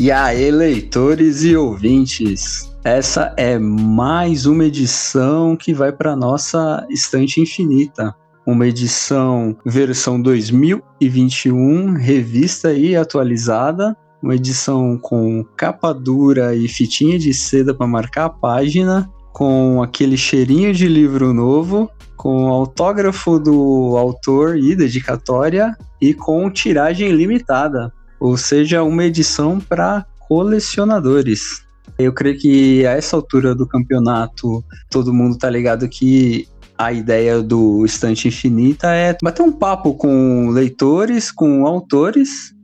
E aí, leitores e ouvintes, essa é mais uma edição que vai para nossa estante infinita. Uma edição versão 2021, revista e atualizada. Uma edição com capa dura e fitinha de seda para marcar a página, com aquele cheirinho de livro novo, com autógrafo do autor e dedicatória e com tiragem limitada ou seja, uma edição para colecionadores. Eu creio que a essa altura do campeonato, todo mundo tá ligado que a ideia do Estante Infinita é bater um papo com leitores, com autores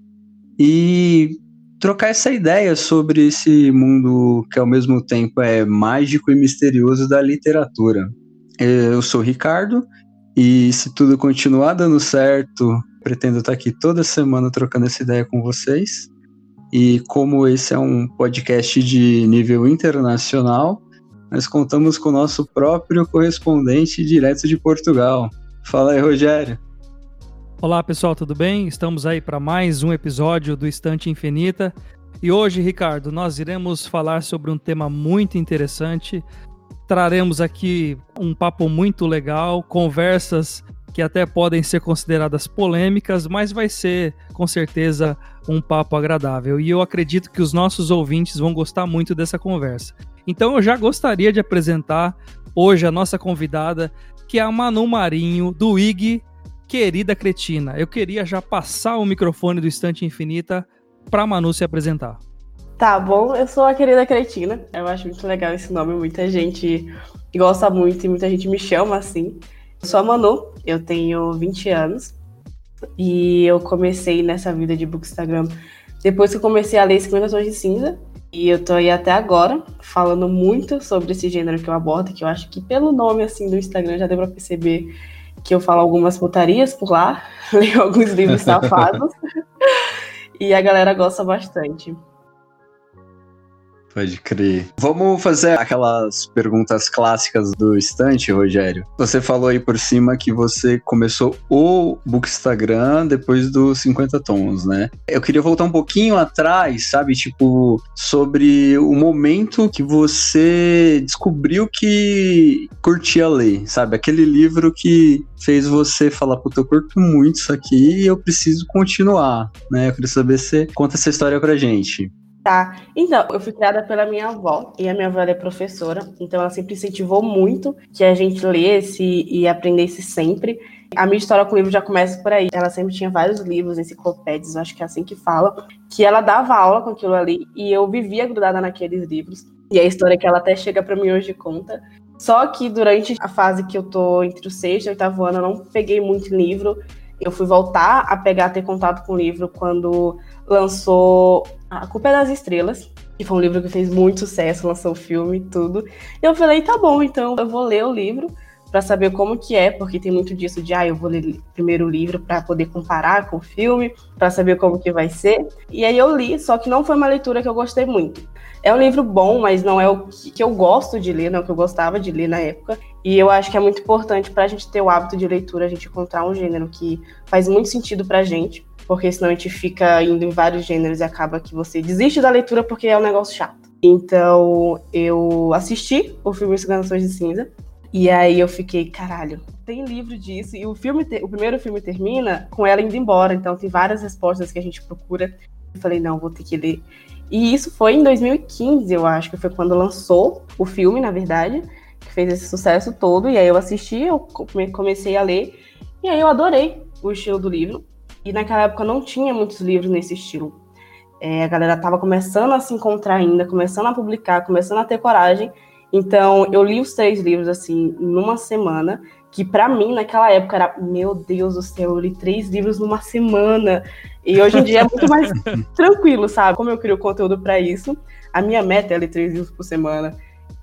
e trocar essa ideia sobre esse mundo que ao mesmo tempo é mágico e misterioso da literatura. Eu sou o Ricardo e se tudo continuar dando certo pretendo estar aqui toda semana trocando essa ideia com vocês. E como esse é um podcast de nível internacional, nós contamos com o nosso próprio correspondente direto de Portugal. Fala aí, Rogério. Olá, pessoal, tudo bem? Estamos aí para mais um episódio do Estante Infinita. E hoje, Ricardo, nós iremos falar sobre um tema muito interessante. Traremos aqui um papo muito legal, conversas que até podem ser consideradas polêmicas, mas vai ser com certeza um papo agradável. E eu acredito que os nossos ouvintes vão gostar muito dessa conversa. Então eu já gostaria de apresentar hoje a nossa convidada, que é a Manu Marinho, do IG Querida Cretina. Eu queria já passar o microfone do Estante Infinita para Manu se apresentar. Tá bom, eu sou a Querida Cretina. Eu acho muito legal esse nome, muita gente gosta muito e muita gente me chama assim. Eu sou a Manu, eu tenho 20 anos e eu comecei nessa vida de bookstagram depois que eu comecei a ler 50 Tons de Cinza. E eu tô aí até agora falando muito sobre esse gênero que eu abordo, que eu acho que pelo nome assim do Instagram já deu pra perceber que eu falo algumas putarias por lá, leio alguns livros safados. e a galera gosta bastante. Pode crer. Vamos fazer aquelas perguntas clássicas do estante, Rogério. Você falou aí por cima que você começou o Bookstagram depois dos 50 tons, né? Eu queria voltar um pouquinho atrás, sabe? Tipo, sobre o momento que você descobriu que curtia ler, sabe? Aquele livro que fez você falar, puta, eu curto muito isso aqui e eu preciso continuar, né? Eu queria saber se conta essa história pra gente. Tá. Então, eu fui criada pela minha avó, e a minha avó é professora, então ela sempre incentivou muito que a gente lesse e aprendesse sempre. A minha história com o livro já começa por aí. Ela sempre tinha vários livros, enciclopédias, acho que é assim que fala, que ela dava aula com aquilo ali, e eu vivia grudada naqueles livros. E a história que ela até chega para mim hoje conta. Só que durante a fase que eu tô entre o sexto e o oitavo ano, eu não peguei muito livro. Eu fui voltar a pegar, a ter contato com o livro quando lançou A Culpa é das Estrelas, que foi um livro que fez muito sucesso, lançou o filme e tudo. E eu falei, tá bom, então eu vou ler o livro para saber como que é, porque tem muito disso de, ah, eu vou ler primeiro o livro para poder comparar com o filme, para saber como que vai ser. E aí eu li, só que não foi uma leitura que eu gostei muito. É um livro bom, mas não é o que eu gosto de ler, não é o que eu gostava de ler na época. E eu acho que é muito importante para a gente ter o hábito de leitura, a gente encontrar um gênero que faz muito sentido para a gente porque senão a gente fica indo em vários gêneros e acaba que você desiste da leitura porque é um negócio chato. Então eu assisti o filme Enganações de Cinza e aí eu fiquei, caralho, tem livro disso e o filme, te... o primeiro filme termina com ela indo embora, então tem várias respostas que a gente procura. Eu falei, não, vou ter que ler. E isso foi em 2015, eu acho que foi quando lançou o filme, na verdade, que fez esse sucesso todo. E aí eu assisti, eu comecei a ler e aí eu adorei o estilo do livro. E naquela época não tinha muitos livros nesse estilo. É, a galera estava começando a se encontrar ainda, começando a publicar, começando a ter coragem. Então, eu li os três livros, assim, numa semana, que para mim, naquela época, era, meu Deus do céu, eu li três livros numa semana. E hoje em dia é muito mais tranquilo, sabe? Como eu crio conteúdo para isso, a minha meta é ler três livros por semana.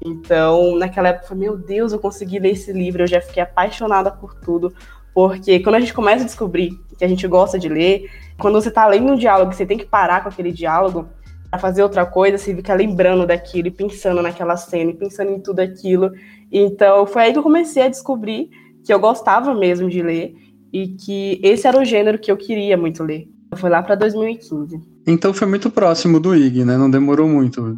Então, naquela época, meu Deus, eu consegui ler esse livro, eu já fiquei apaixonada por tudo. Porque quando a gente começa a descobrir que a gente gosta de ler, quando você está lendo um diálogo, você tem que parar com aquele diálogo para fazer outra coisa, você fica lembrando daquilo e pensando naquela cena e pensando em tudo aquilo. Então, foi aí que eu comecei a descobrir que eu gostava mesmo de ler e que esse era o gênero que eu queria muito ler. Foi lá para 2015. Então foi muito próximo do IG, né? Não demorou muito.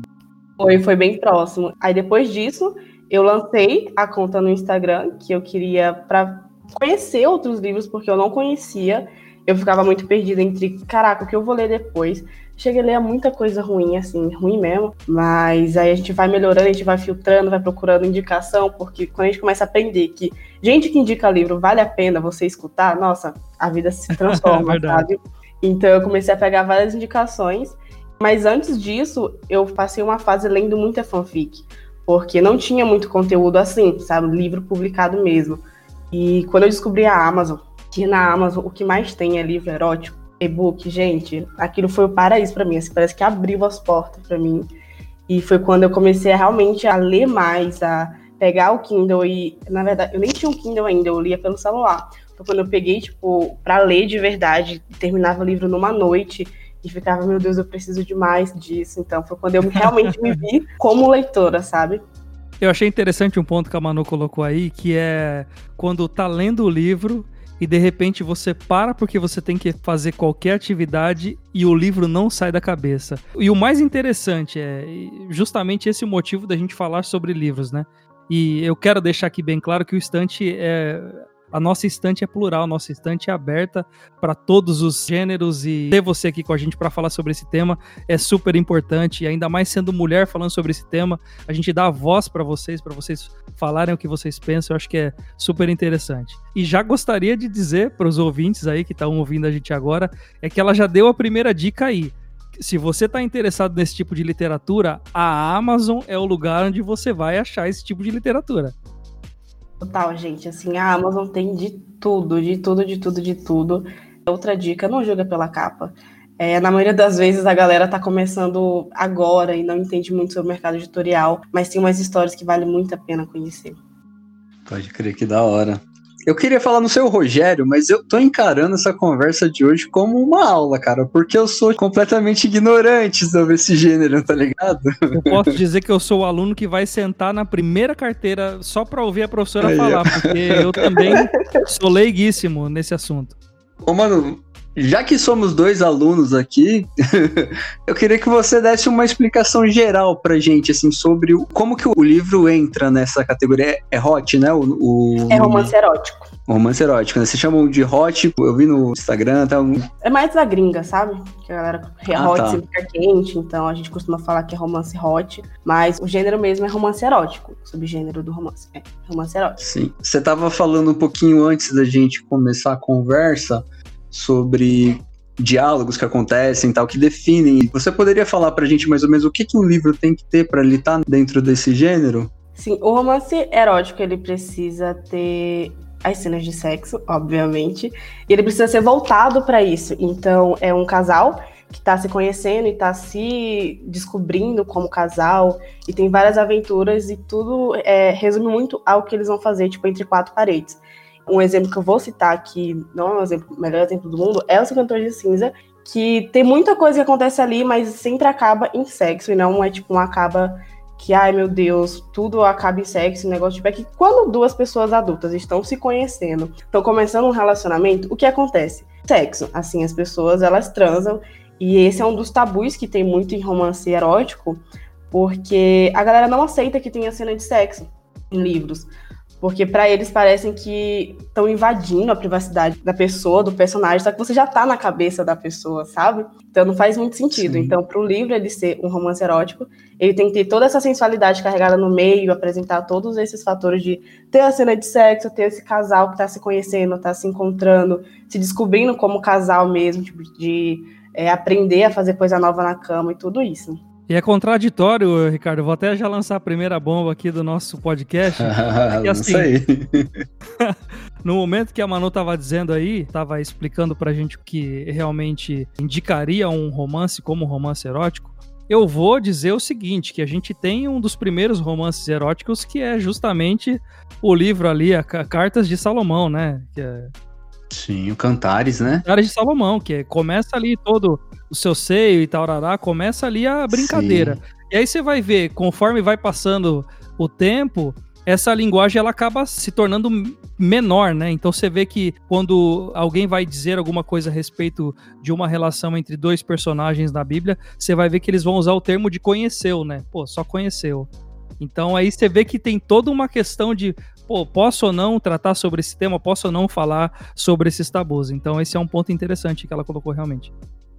Foi, foi bem próximo. Aí depois disso, eu lancei a conta no Instagram, que eu queria para conhecer outros livros, porque eu não conhecia. Eu ficava muito perdida entre, caraca, o que eu vou ler depois? Cheguei a ler muita coisa ruim, assim, ruim mesmo. Mas aí a gente vai melhorando, a gente vai filtrando, vai procurando indicação, porque quando a gente começa a aprender que gente que indica livro vale a pena você escutar, nossa, a vida se transforma, é sabe? Então eu comecei a pegar várias indicações. Mas antes disso, eu passei uma fase lendo muita fanfic, porque não tinha muito conteúdo assim, sabe? Livro publicado mesmo. E quando eu descobri a Amazon, que na Amazon o que mais tem é livro erótico, e-book, gente, aquilo foi o paraíso para mim. Assim, parece que abriu as portas para mim. E foi quando eu comecei a, realmente a ler mais, a pegar o Kindle e, na verdade, eu nem tinha um Kindle ainda, eu lia pelo celular. Foi quando eu peguei, tipo, para ler de verdade, terminava o livro numa noite e ficava, meu Deus, eu preciso de mais disso. Então foi quando eu realmente me vi como leitora, sabe? Eu achei interessante um ponto que a Manu colocou aí, que é quando tá lendo o livro e de repente você para porque você tem que fazer qualquer atividade e o livro não sai da cabeça. E o mais interessante é justamente esse motivo da gente falar sobre livros, né? E eu quero deixar aqui bem claro que o estante é a nossa estante é plural, a nossa estante é aberta para todos os gêneros e ter você aqui com a gente para falar sobre esse tema é super importante, e ainda mais sendo mulher falando sobre esse tema, a gente dá a voz para vocês, para vocês falarem o que vocês pensam, eu acho que é super interessante. E já gostaria de dizer para os ouvintes aí que estão ouvindo a gente agora, é que ela já deu a primeira dica aí se você está interessado nesse tipo de literatura, a Amazon é o lugar onde você vai achar esse tipo de literatura. Total, gente. Assim, a Amazon tem de tudo, de tudo, de tudo, de tudo. Outra dica, não julga pela capa. É, na maioria das vezes a galera tá começando agora e não entende muito sobre o mercado editorial, mas tem umas histórias que vale muito a pena conhecer. Pode crer que da hora. Eu queria falar no seu Rogério, mas eu tô encarando essa conversa de hoje como uma aula, cara, porque eu sou completamente ignorante sobre esse gênero, tá ligado? Eu posso dizer que eu sou o aluno que vai sentar na primeira carteira só pra ouvir a professora Aí, falar, porque eu também sou leiguíssimo nesse assunto. Ô, mano, já que somos dois alunos aqui, eu queria que você desse uma explicação geral pra gente, assim, sobre o, como que o livro entra nessa categoria. É, é hot, né? O, o, é romance erótico. Romance erótico, né? Vocês chamam de hot, eu vi no Instagram, tá? É mais da gringa, sabe? Que a galera é ah, hot tá. sempre fica quente, então a gente costuma falar que é romance hot, mas o gênero mesmo é romance erótico, o subgênero do romance, é romance erótico. Sim. Você tava falando um pouquinho antes da gente começar a conversa sobre diálogos que acontecem tal, que definem. Você poderia falar pra gente mais ou menos o que, que um livro tem que ter para ele estar tá dentro desse gênero? Sim, o romance erótico ele precisa ter as cenas de sexo, obviamente, e ele precisa ser voltado para isso. Então, é um casal que está se conhecendo e está se descobrindo como casal e tem várias aventuras e tudo é, resume muito ao que eles vão fazer, tipo, entre quatro paredes. Um exemplo que eu vou citar aqui, não é o exemplo, melhor exemplo do mundo, é o 50 Tons de Cinza, que tem muita coisa que acontece ali, mas sempre acaba em sexo, e não é tipo um acaba que, ai meu Deus, tudo acaba em sexo, negócio tipo, é que quando duas pessoas adultas estão se conhecendo, estão começando um relacionamento, o que acontece? Sexo, assim, as pessoas, elas transam, e esse é um dos tabus que tem muito em romance erótico, porque a galera não aceita que tenha cena de sexo em livros. Porque para eles parecem que estão invadindo a privacidade da pessoa, do personagem, só que você já tá na cabeça da pessoa, sabe? Então não faz muito sentido. Sim. Então, pro livro ele ser um romance erótico, ele tem que ter toda essa sensualidade carregada no meio, apresentar todos esses fatores de ter a cena de sexo, ter esse casal que tá se conhecendo, tá se encontrando, se descobrindo como casal mesmo, tipo, de é, aprender a fazer coisa nova na cama e tudo isso. E é contraditório, Ricardo. Vou até já lançar a primeira bomba aqui do nosso podcast. que, assim, Não sei. no momento que a Manu estava dizendo aí, estava explicando pra gente o que realmente indicaria um romance como um romance erótico. Eu vou dizer o seguinte, que a gente tem um dos primeiros romances eróticos que é justamente o livro ali, a Cartas de Salomão, né? Que é Sim, o Cantares, né? Cantares de Salomão, que é, começa ali todo o seu seio e tal, começa ali a brincadeira. Sim. E aí você vai ver, conforme vai passando o tempo, essa linguagem ela acaba se tornando menor, né? Então você vê que quando alguém vai dizer alguma coisa a respeito de uma relação entre dois personagens na Bíblia, você vai ver que eles vão usar o termo de conheceu, né? Pô, só conheceu. Então aí você vê que tem toda uma questão de, pô, posso ou não tratar sobre esse tema, posso ou não falar sobre esses tabus. Então esse é um ponto interessante que ela colocou realmente.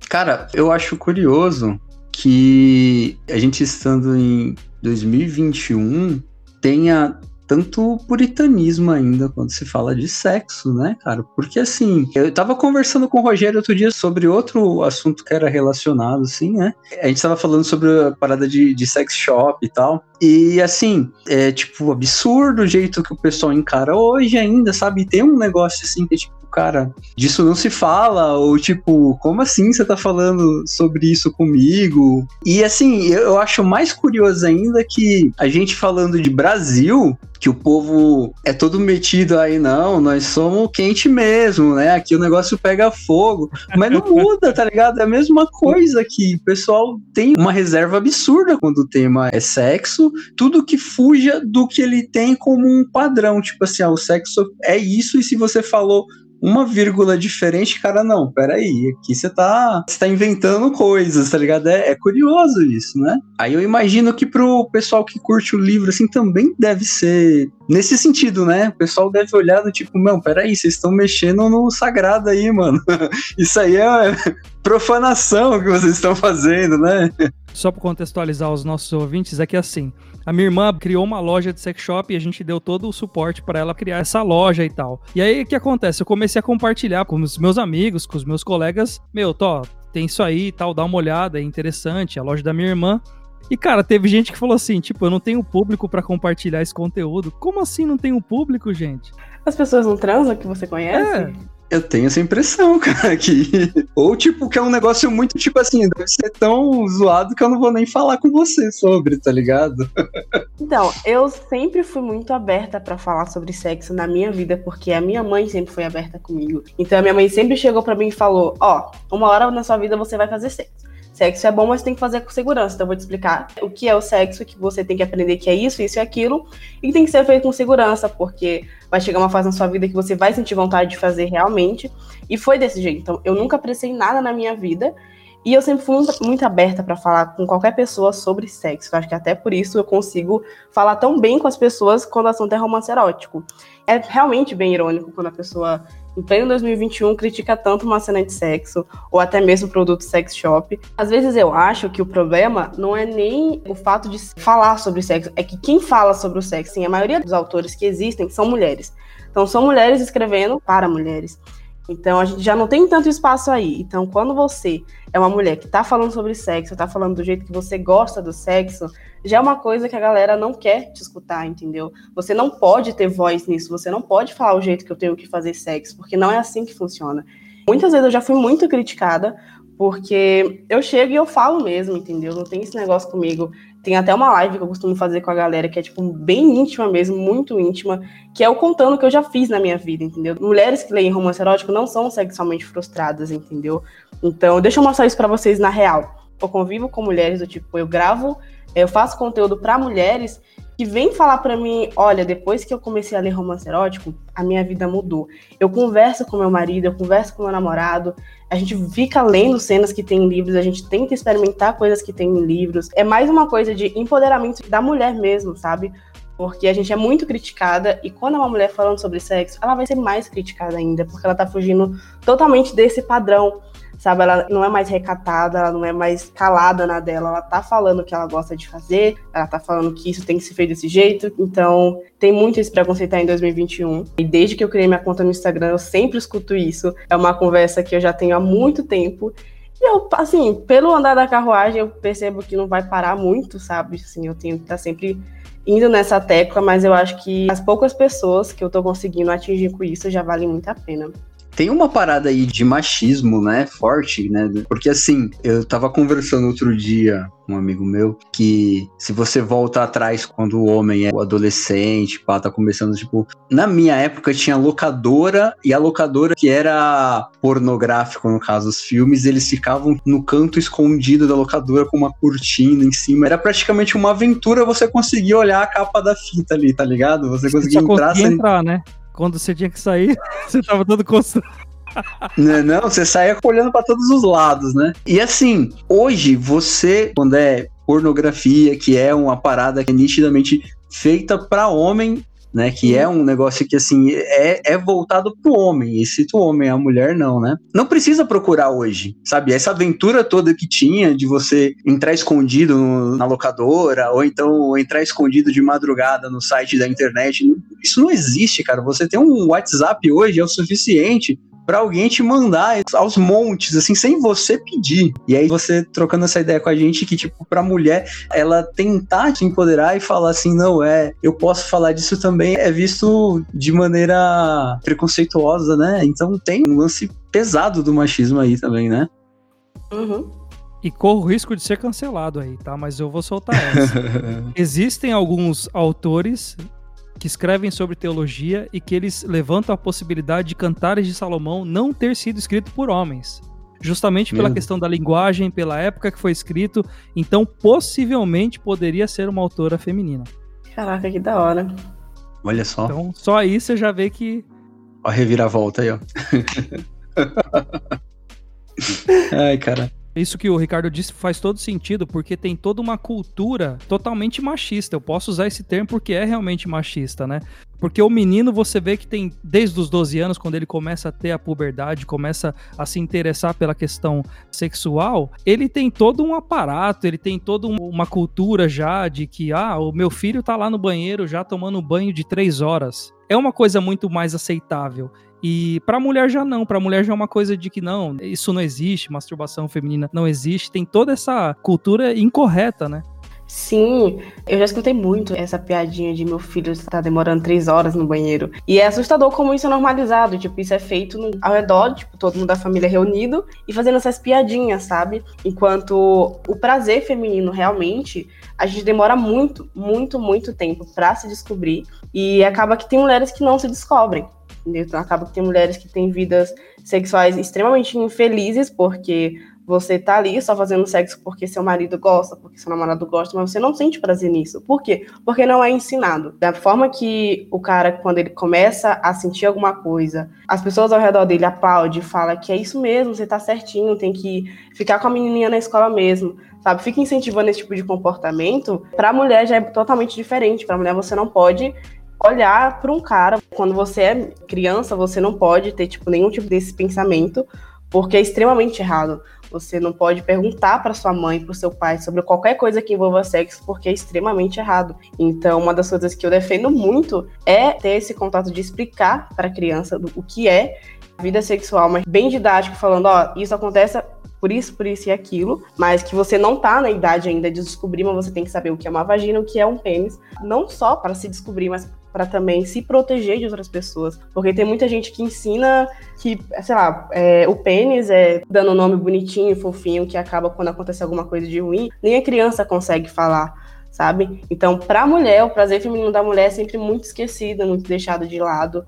Cara, eu acho curioso que a gente estando em 2021 tenha tanto puritanismo ainda quando se fala de sexo, né, cara? Porque assim, eu tava conversando com o Rogério outro dia sobre outro assunto que era relacionado, assim, né? A gente tava falando sobre a parada de, de sex shop e tal. E assim, é tipo absurdo o jeito que o pessoal encara hoje ainda, sabe? Tem um negócio assim que é tipo, cara, disso não se fala, ou tipo, como assim você tá falando sobre isso comigo? E assim, eu acho mais curioso ainda que a gente falando de Brasil, que o povo é todo metido aí, não, nós somos quente mesmo, né? Aqui o negócio pega fogo. Mas não muda, tá ligado? É a mesma coisa que o pessoal tem uma reserva absurda quando o tema é sexo, tudo que fuja do que ele tem como um padrão. Tipo assim, ah, o sexo é isso, e se você falou uma vírgula diferente, cara, não, peraí, aqui você tá, tá inventando coisas, tá ligado? É, é, curioso isso, né? Aí eu imagino que pro pessoal que curte o livro, assim, também deve ser nesse sentido, né? O pessoal deve olhar do tipo, não, peraí, vocês estão mexendo no sagrado aí, mano. Isso aí é profanação que vocês estão fazendo, né? Só para contextualizar os nossos ouvintes, é que assim, a minha irmã criou uma loja de sex shop e a gente deu todo o suporte para ela criar essa loja e tal. E aí o que acontece? Eu comecei a compartilhar com os meus amigos, com os meus colegas, meu, tô, tem isso aí e tal, dá uma olhada, é interessante, a loja da minha irmã. E, cara, teve gente que falou assim, tipo, eu não tenho público para compartilhar esse conteúdo. Como assim não tenho público, gente? As pessoas não transam que você conhece? É. Eu tenho essa impressão, cara, que. Ou, tipo, que é um negócio muito, tipo assim, deve ser tão zoado que eu não vou nem falar com você sobre, tá ligado? Então, eu sempre fui muito aberta para falar sobre sexo na minha vida, porque a minha mãe sempre foi aberta comigo. Então, a minha mãe sempre chegou para mim e falou: Ó, oh, uma hora na sua vida você vai fazer sexo. Sexo é bom, mas tem que fazer com segurança. Então, eu vou te explicar o que é o sexo, que você tem que aprender que é isso, isso e aquilo, e que tem que ser feito com segurança, porque vai chegar uma fase na sua vida que você vai sentir vontade de fazer realmente. E foi desse jeito. Então, eu nunca apreciei nada na minha vida. E eu sempre fui muito, muito aberta para falar com qualquer pessoa sobre sexo. Eu acho que até por isso eu consigo falar tão bem com as pessoas quando o assunto é romance erótico. É realmente bem irônico quando a pessoa em pleno 2021 critica tanto uma cena de sexo ou até mesmo produto sex shop. Às vezes eu acho que o problema não é nem o fato de falar sobre sexo, é que quem fala sobre o sexo, sim, a maioria dos autores que existem são mulheres. Então são mulheres escrevendo para mulheres. Então a gente já não tem tanto espaço aí. Então quando você é uma mulher que está falando sobre sexo, está falando do jeito que você gosta do sexo, já é uma coisa que a galera não quer te escutar, entendeu? Você não pode ter voz nisso, você não pode falar o jeito que eu tenho que fazer sexo, porque não é assim que funciona. Muitas vezes eu já fui muito criticada porque eu chego e eu falo mesmo, entendeu? Não tem esse negócio comigo. Tem até uma live que eu costumo fazer com a galera que é, tipo, bem íntima mesmo, muito íntima, que é o contando o que eu já fiz na minha vida, entendeu? Mulheres que leem romance erótico não são sexualmente frustradas, entendeu? Então, deixa eu mostrar isso para vocês na real. Eu convivo com mulheres do tipo, eu gravo, eu faço conteúdo para mulheres que vem falar para mim, olha, depois que eu comecei a ler romance erótico, a minha vida mudou. Eu converso com meu marido, eu converso com meu namorado, a gente fica lendo cenas que tem em livros, a gente tenta experimentar coisas que tem em livros. É mais uma coisa de empoderamento da mulher mesmo, sabe? Porque a gente é muito criticada e quando é uma mulher falando sobre sexo, ela vai ser mais criticada ainda, porque ela tá fugindo totalmente desse padrão sabe? Ela não é mais recatada, ela não é mais calada na dela, ela tá falando o que ela gosta de fazer, ela tá falando que isso tem que ser feito desse jeito. Então, tem muito esse preconceito aí em 2021. E desde que eu criei minha conta no Instagram, eu sempre escuto isso. É uma conversa que eu já tenho há muito tempo. E eu, assim, pelo andar da carruagem, eu percebo que não vai parar muito, sabe? Assim, eu tenho que estar tá sempre indo nessa tecla, mas eu acho que as poucas pessoas que eu tô conseguindo atingir com isso já valem muito a pena. Tem uma parada aí de machismo, né? Forte, né? Porque assim, eu tava conversando outro dia com um amigo meu que se você volta atrás quando o homem é o adolescente, pá, tá começando, tipo, na minha época tinha locadora e a locadora que era pornográfico, no caso, os filmes, eles ficavam no canto escondido da locadora com uma cortina em cima. Era praticamente uma aventura você conseguir olhar a capa da fita ali, tá ligado? Você conseguia entrar, sem... entrar, né? Quando você tinha que sair, você tava todo constrangido. Não, não, você saia olhando para todos os lados, né? E assim, hoje você, quando é pornografia, que é uma parada que é nitidamente feita para homem, né? Que é um negócio que, assim, é, é voltado pro homem. E cita o homem, a mulher não, né? Não precisa procurar hoje, sabe? Essa aventura toda que tinha de você entrar escondido no, na locadora, ou então entrar escondido de madrugada no site da internet, isso não existe, cara. Você tem um WhatsApp hoje, é o suficiente para alguém te mandar aos montes, assim, sem você pedir. E aí você trocando essa ideia com a gente que, tipo, pra mulher, ela tentar te empoderar e falar assim, não, é, eu posso falar disso também, é visto de maneira preconceituosa, né? Então tem um lance pesado do machismo aí também, né? Uhum. E corro o risco de ser cancelado aí, tá? Mas eu vou soltar essa. Existem alguns autores que escrevem sobre teologia e que eles levantam a possibilidade de Cantares de Salomão não ter sido escrito por homens. Justamente pela Mesmo? questão da linguagem, pela época que foi escrito, então possivelmente poderia ser uma autora feminina. Caraca, que da hora. Olha só. Então, só aí você já vê que. Ó, a reviravolta aí, ó. Ai, cara. Isso que o Ricardo disse faz todo sentido, porque tem toda uma cultura totalmente machista. Eu posso usar esse termo porque é realmente machista, né? Porque o menino, você vê que tem, desde os 12 anos, quando ele começa a ter a puberdade, começa a se interessar pela questão sexual, ele tem todo um aparato, ele tem toda uma cultura já de que, ah, o meu filho tá lá no banheiro já tomando banho de três horas. É uma coisa muito mais aceitável. E para mulher já não, para mulher já é uma coisa de que não, isso não existe, masturbação feminina não existe, tem toda essa cultura incorreta, né? Sim, eu já escutei muito essa piadinha de meu filho estar demorando três horas no banheiro. E é assustador como isso é normalizado. Tipo, isso é feito no, ao redor, tipo, todo mundo da família reunido e fazendo essas piadinhas, sabe? Enquanto o prazer feminino realmente, a gente demora muito, muito, muito tempo para se descobrir. E acaba que tem mulheres que não se descobrem. Então acaba que tem mulheres que têm vidas sexuais extremamente infelizes, porque você tá ali só fazendo sexo porque seu marido gosta, porque seu namorado gosta, mas você não sente prazer nisso. Por quê? Porque não é ensinado. Da forma que o cara, quando ele começa a sentir alguma coisa, as pessoas ao redor dele aplaudem, falam que é isso mesmo, você tá certinho, tem que ficar com a menininha na escola mesmo, sabe? Fica incentivando esse tipo de comportamento. Pra mulher já é totalmente diferente. Pra mulher você não pode olhar para um cara. Quando você é criança, você não pode ter tipo nenhum tipo desse pensamento, porque é extremamente errado. Você não pode perguntar para sua mãe, para seu pai sobre qualquer coisa que envolva sexo, porque é extremamente errado. Então, uma das coisas que eu defendo muito é ter esse contato de explicar para a criança o que é vida sexual, mas bem didático, falando, ó, isso acontece por isso, por isso e aquilo, mas que você não tá na idade ainda de descobrir, mas você tem que saber o que é uma vagina, o que é um pênis, não só para se descobrir, mas para também se proteger de outras pessoas. Porque tem muita gente que ensina que, sei lá, é, o pênis é dando um nome bonitinho, fofinho, que acaba quando acontece alguma coisa de ruim, nem a criança consegue falar. Sabe? Então, para a mulher, o prazer feminino da mulher é sempre muito esquecido, muito deixado de lado,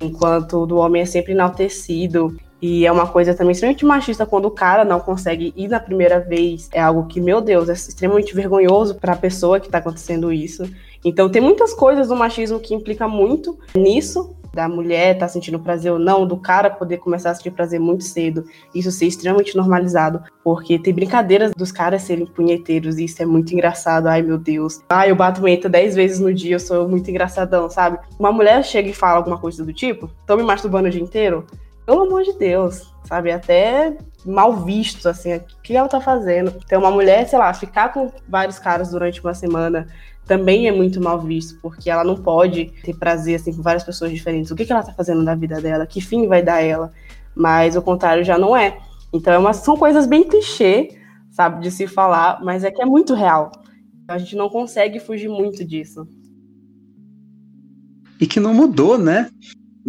enquanto o do homem é sempre enaltecido. E é uma coisa também extremamente machista quando o cara não consegue ir na primeira vez. É algo que, meu Deus, é extremamente vergonhoso para a pessoa que está acontecendo isso. Então tem muitas coisas do machismo que implica muito nisso, da mulher estar tá sentindo prazer ou não, do cara poder começar a sentir prazer muito cedo, isso ser extremamente normalizado, porque tem brincadeiras dos caras serem punheteiros, e isso é muito engraçado, ai meu Deus. Ai, eu bato punheta dez vezes no dia, eu sou muito engraçadão, sabe? Uma mulher chega e fala alguma coisa do tipo, tô me masturbando o dia inteiro, pelo amor de Deus, sabe? Até mal visto, assim, o que ela tá fazendo? Então, uma mulher, sei lá, ficar com vários caras durante uma semana também é muito mal visto, porque ela não pode ter prazer assim com várias pessoas diferentes. O que, que ela tá fazendo na vida dela? Que fim vai dar ela? Mas o contrário já não é. Então é uma, são coisas bem clichê, sabe, de se falar, mas é que é muito real. A gente não consegue fugir muito disso. E que não mudou, né?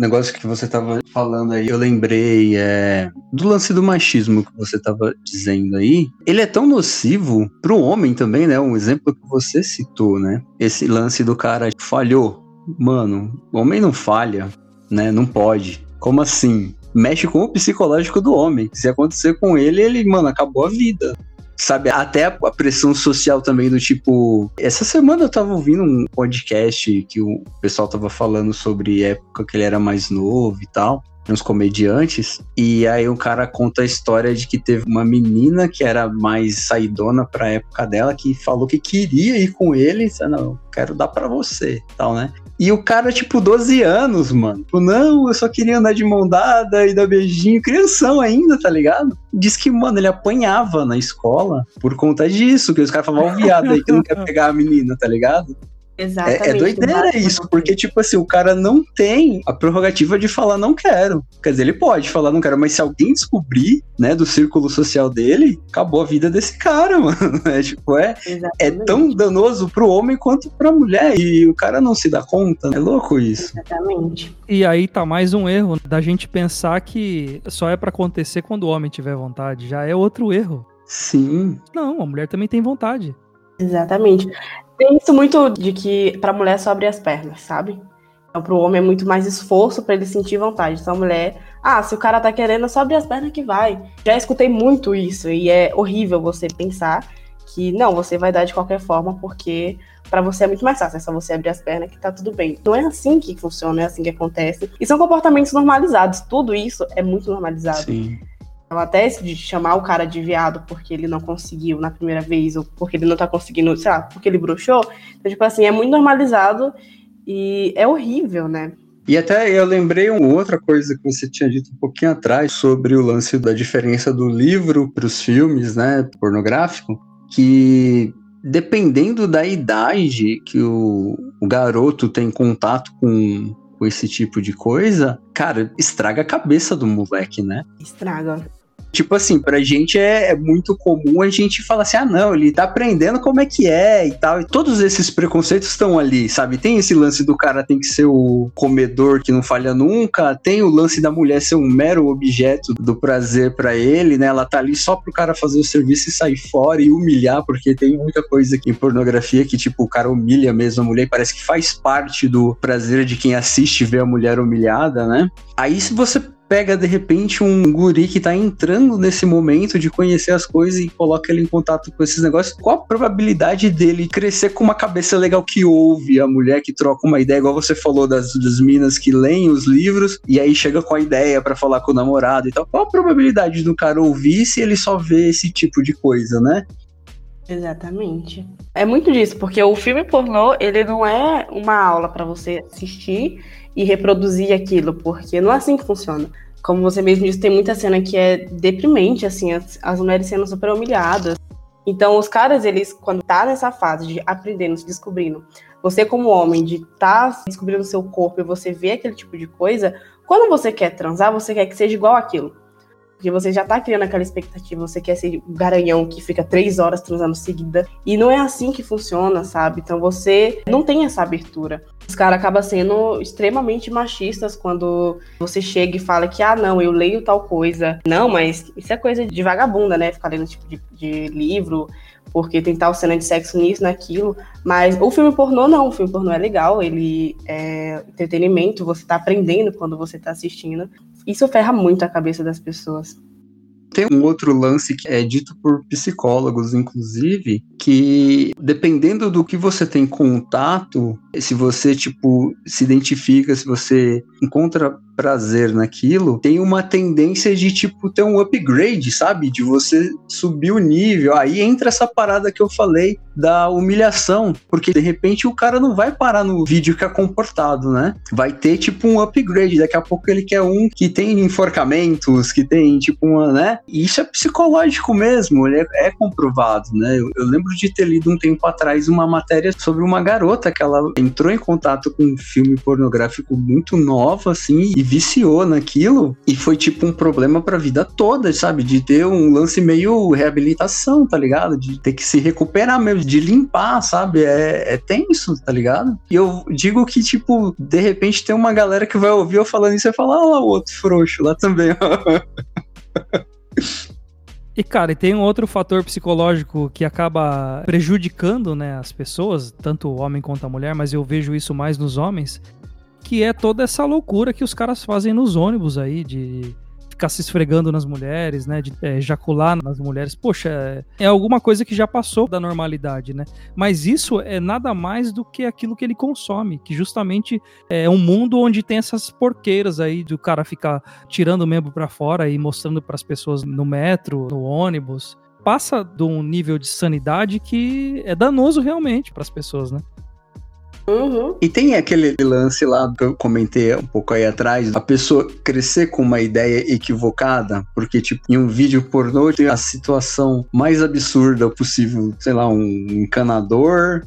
Negócio que você tava falando aí, eu lembrei é, do lance do machismo que você tava dizendo aí. Ele é tão nocivo pro homem também, né? Um exemplo que você citou, né? Esse lance do cara falhou. Mano, o homem não falha, né? Não pode. Como assim? Mexe com o psicológico do homem. Se acontecer com ele, ele, mano, acabou a vida sabe? Até a pressão social também do tipo. Essa semana eu tava ouvindo um podcast que o pessoal tava falando sobre época que ele era mais novo e tal uns comediantes, e aí o cara conta a história de que teve uma menina que era mais saidona pra época dela, que falou que queria ir com ele, disse, não, quero dar para você, tal, né? E o cara, tipo, 12 anos, mano. Tipo, não, eu só queria andar de mão dada e dar beijinho. Crianção ainda, tá ligado? Diz que, mano, ele apanhava na escola por conta disso, que os caras falavam, ó, viado aí que não quer pegar a menina, tá ligado? Exatamente. É, é doideira isso, porque, tipo assim, o cara não tem a prerrogativa de falar não quero. Quer dizer, ele pode falar não quero, mas se alguém descobrir, né, do círculo social dele, acabou a vida desse cara, mano. É tipo, é, é tão danoso pro homem quanto pra mulher. E o cara não se dá conta. É louco isso. Exatamente. E aí tá mais um erro da gente pensar que só é para acontecer quando o homem tiver vontade. Já é outro erro. Sim. Não, a mulher também tem vontade. Exatamente. Tem isso muito de que pra mulher só abrir as pernas, sabe? Então, pro homem é muito mais esforço para ele sentir vontade. Então, a mulher, ah, se o cara tá querendo, é só abrir as pernas que vai. Já escutei muito isso e é horrível você pensar que não, você vai dar de qualquer forma porque para você é muito mais fácil, é só você abrir as pernas que tá tudo bem. Não é assim que funciona, não é assim que acontece. E são comportamentos normalizados. Tudo isso é muito normalizado. Sim. Então, até de chamar o cara de viado porque ele não conseguiu na primeira vez, ou porque ele não tá conseguindo, sei lá, porque ele bruxou. Então, tipo assim, é muito normalizado e é horrível, né? E até eu lembrei uma outra coisa que você tinha dito um pouquinho atrás sobre o lance da diferença do livro para os filmes, né, pornográfico, que dependendo da idade que o, o garoto tem contato com, com esse tipo de coisa, cara, estraga a cabeça do moleque, né? Estraga. Tipo assim, pra gente é, é, muito comum a gente falar assim: ah, não, ele tá aprendendo como é que é e tal. E todos esses preconceitos estão ali, sabe? Tem esse lance do cara tem que ser o comedor que não falha nunca, tem o lance da mulher ser um mero objeto do prazer para ele, né? Ela tá ali só pro cara fazer o serviço e sair fora e humilhar, porque tem muita coisa aqui em pornografia que, tipo, o cara humilha mesmo a mulher parece que faz parte do prazer de quem assiste ver a mulher humilhada, né? Aí, se você pega de repente um guri que tá entrando nesse momento de conhecer as coisas e coloca ele em contato com esses negócios, qual a probabilidade dele crescer com uma cabeça legal que ouve a mulher que troca uma ideia, igual você falou das, das minas que leem os livros e aí chega com a ideia para falar com o namorado e tal. Qual a probabilidade do cara ouvir se ele só vê esse tipo de coisa, né? Exatamente. É muito disso, porque o filme pornô, ele não é uma aula para você assistir e reproduzir aquilo, porque não é assim que funciona. Como você mesmo disse, tem muita cena que é deprimente, assim, as, as mulheres sendo super humilhadas. Então, os caras, eles, quando tá nessa fase de aprendendo, se descobrindo, você como homem, de tá descobrindo seu corpo e você vê aquele tipo de coisa, quando você quer transar, você quer que seja igual aquilo. Porque você já tá criando aquela expectativa, você quer ser o garanhão que fica três horas transando seguida. E não é assim que funciona, sabe? Então você não tem essa abertura. Os caras acabam sendo extremamente machistas quando você chega e fala que, ah, não, eu leio tal coisa. Não, mas isso é coisa de vagabunda, né? Ficar lendo tipo de, de livro, porque tem tal cena de sexo nisso, naquilo. Mas o filme pornô não, o filme pornô é legal, ele é entretenimento, você tá aprendendo quando você tá assistindo. Isso ferra muito a cabeça das pessoas. Tem um outro lance que é dito por psicólogos, inclusive, que dependendo do que você tem contato, se você, tipo, se identifica, se você encontra prazer naquilo, tem uma tendência de, tipo, ter um upgrade, sabe? De você subir o nível. Aí entra essa parada que eu falei da humilhação, porque de repente o cara não vai parar no vídeo que é comportado, né? Vai ter, tipo, um upgrade. Daqui a pouco ele quer um que tem enforcamentos, que tem, tipo, uma, né? E isso é psicológico mesmo, é, é comprovado, né? Eu, eu lembro de ter lido um tempo atrás uma matéria sobre uma garota que ela entrou em contato com um filme pornográfico muito nova, assim, e viciou naquilo e foi tipo um problema pra vida toda, sabe? De ter um lance meio reabilitação, tá ligado? De ter que se recuperar mesmo, de limpar, sabe? É, é tenso, tá ligado? E eu digo que, tipo, de repente tem uma galera que vai ouvir eu falando isso e falar, ah lá o outro frouxo lá também, ó. E, cara, e tem um outro fator psicológico que acaba prejudicando né, as pessoas, tanto o homem quanto a mulher, mas eu vejo isso mais nos homens, que é toda essa loucura que os caras fazem nos ônibus aí, de ficar se esfregando nas mulheres, né? De é, ejacular nas mulheres. Poxa, é, é, alguma coisa que já passou da normalidade, né? Mas isso é nada mais do que aquilo que ele consome, que justamente é um mundo onde tem essas porqueiras aí do cara ficar tirando o membro para fora e mostrando para as pessoas no metro, no ônibus. Passa de um nível de sanidade que é danoso realmente para as pessoas, né? Uhum. E tem aquele lance lá que eu comentei um pouco aí atrás, a pessoa crescer com uma ideia equivocada, porque, tipo, em um vídeo pornô tem a situação mais absurda possível, sei lá, um encanador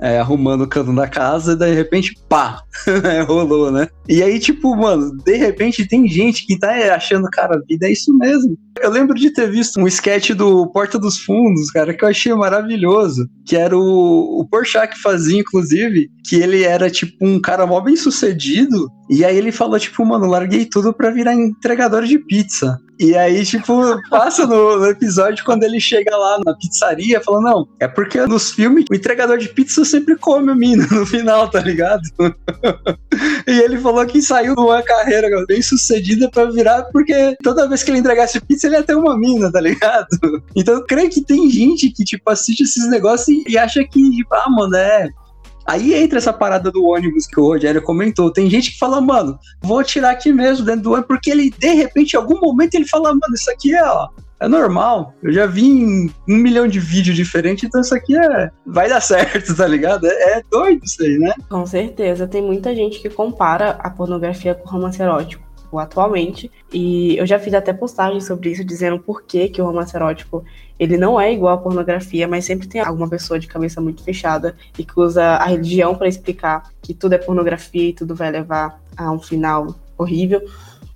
é, arrumando o cano da casa, e de repente, pá, rolou, né? E aí, tipo, mano, de repente tem gente que tá achando, cara, a vida é isso mesmo. Eu lembro de ter visto um sketch do Porta dos Fundos, cara, que eu achei maravilhoso. Que era o, o Porchat que fazia, inclusive, que ele era, tipo, um cara mó bem sucedido. E aí ele falou, tipo, mano, larguei tudo pra virar entregador de pizza. E aí, tipo, passa no, episódio quando ele chega lá na pizzaria, falando, não, é porque nos filmes o entregador de pizza sempre come o mina no final, tá ligado? e ele falou que saiu de uma carreira bem sucedida pra virar, porque toda vez que ele entregasse pizza, ele ia ter uma mina, tá ligado? Então eu creio que tem gente que, tipo, assiste esses negócios e, e acha que, tipo, ah, mano, é Aí entra essa parada do ônibus que o Rogério comentou. Tem gente que fala, mano, vou tirar aqui mesmo dentro do ônibus, porque ele, de repente, em algum momento, ele fala, mano, isso aqui é, ó, é normal. Eu já vi um milhão de vídeos diferentes, então isso aqui é. Vai dar certo, tá ligado? É, é doido isso aí, né? Com certeza. Tem muita gente que compara a pornografia com o romance erótico atualmente. E eu já fiz até postagem sobre isso, dizendo por que, que o romance erótico ele não é igual à pornografia, mas sempre tem alguma pessoa de cabeça muito fechada e que usa a religião para explicar que tudo é pornografia e tudo vai levar a um final horrível.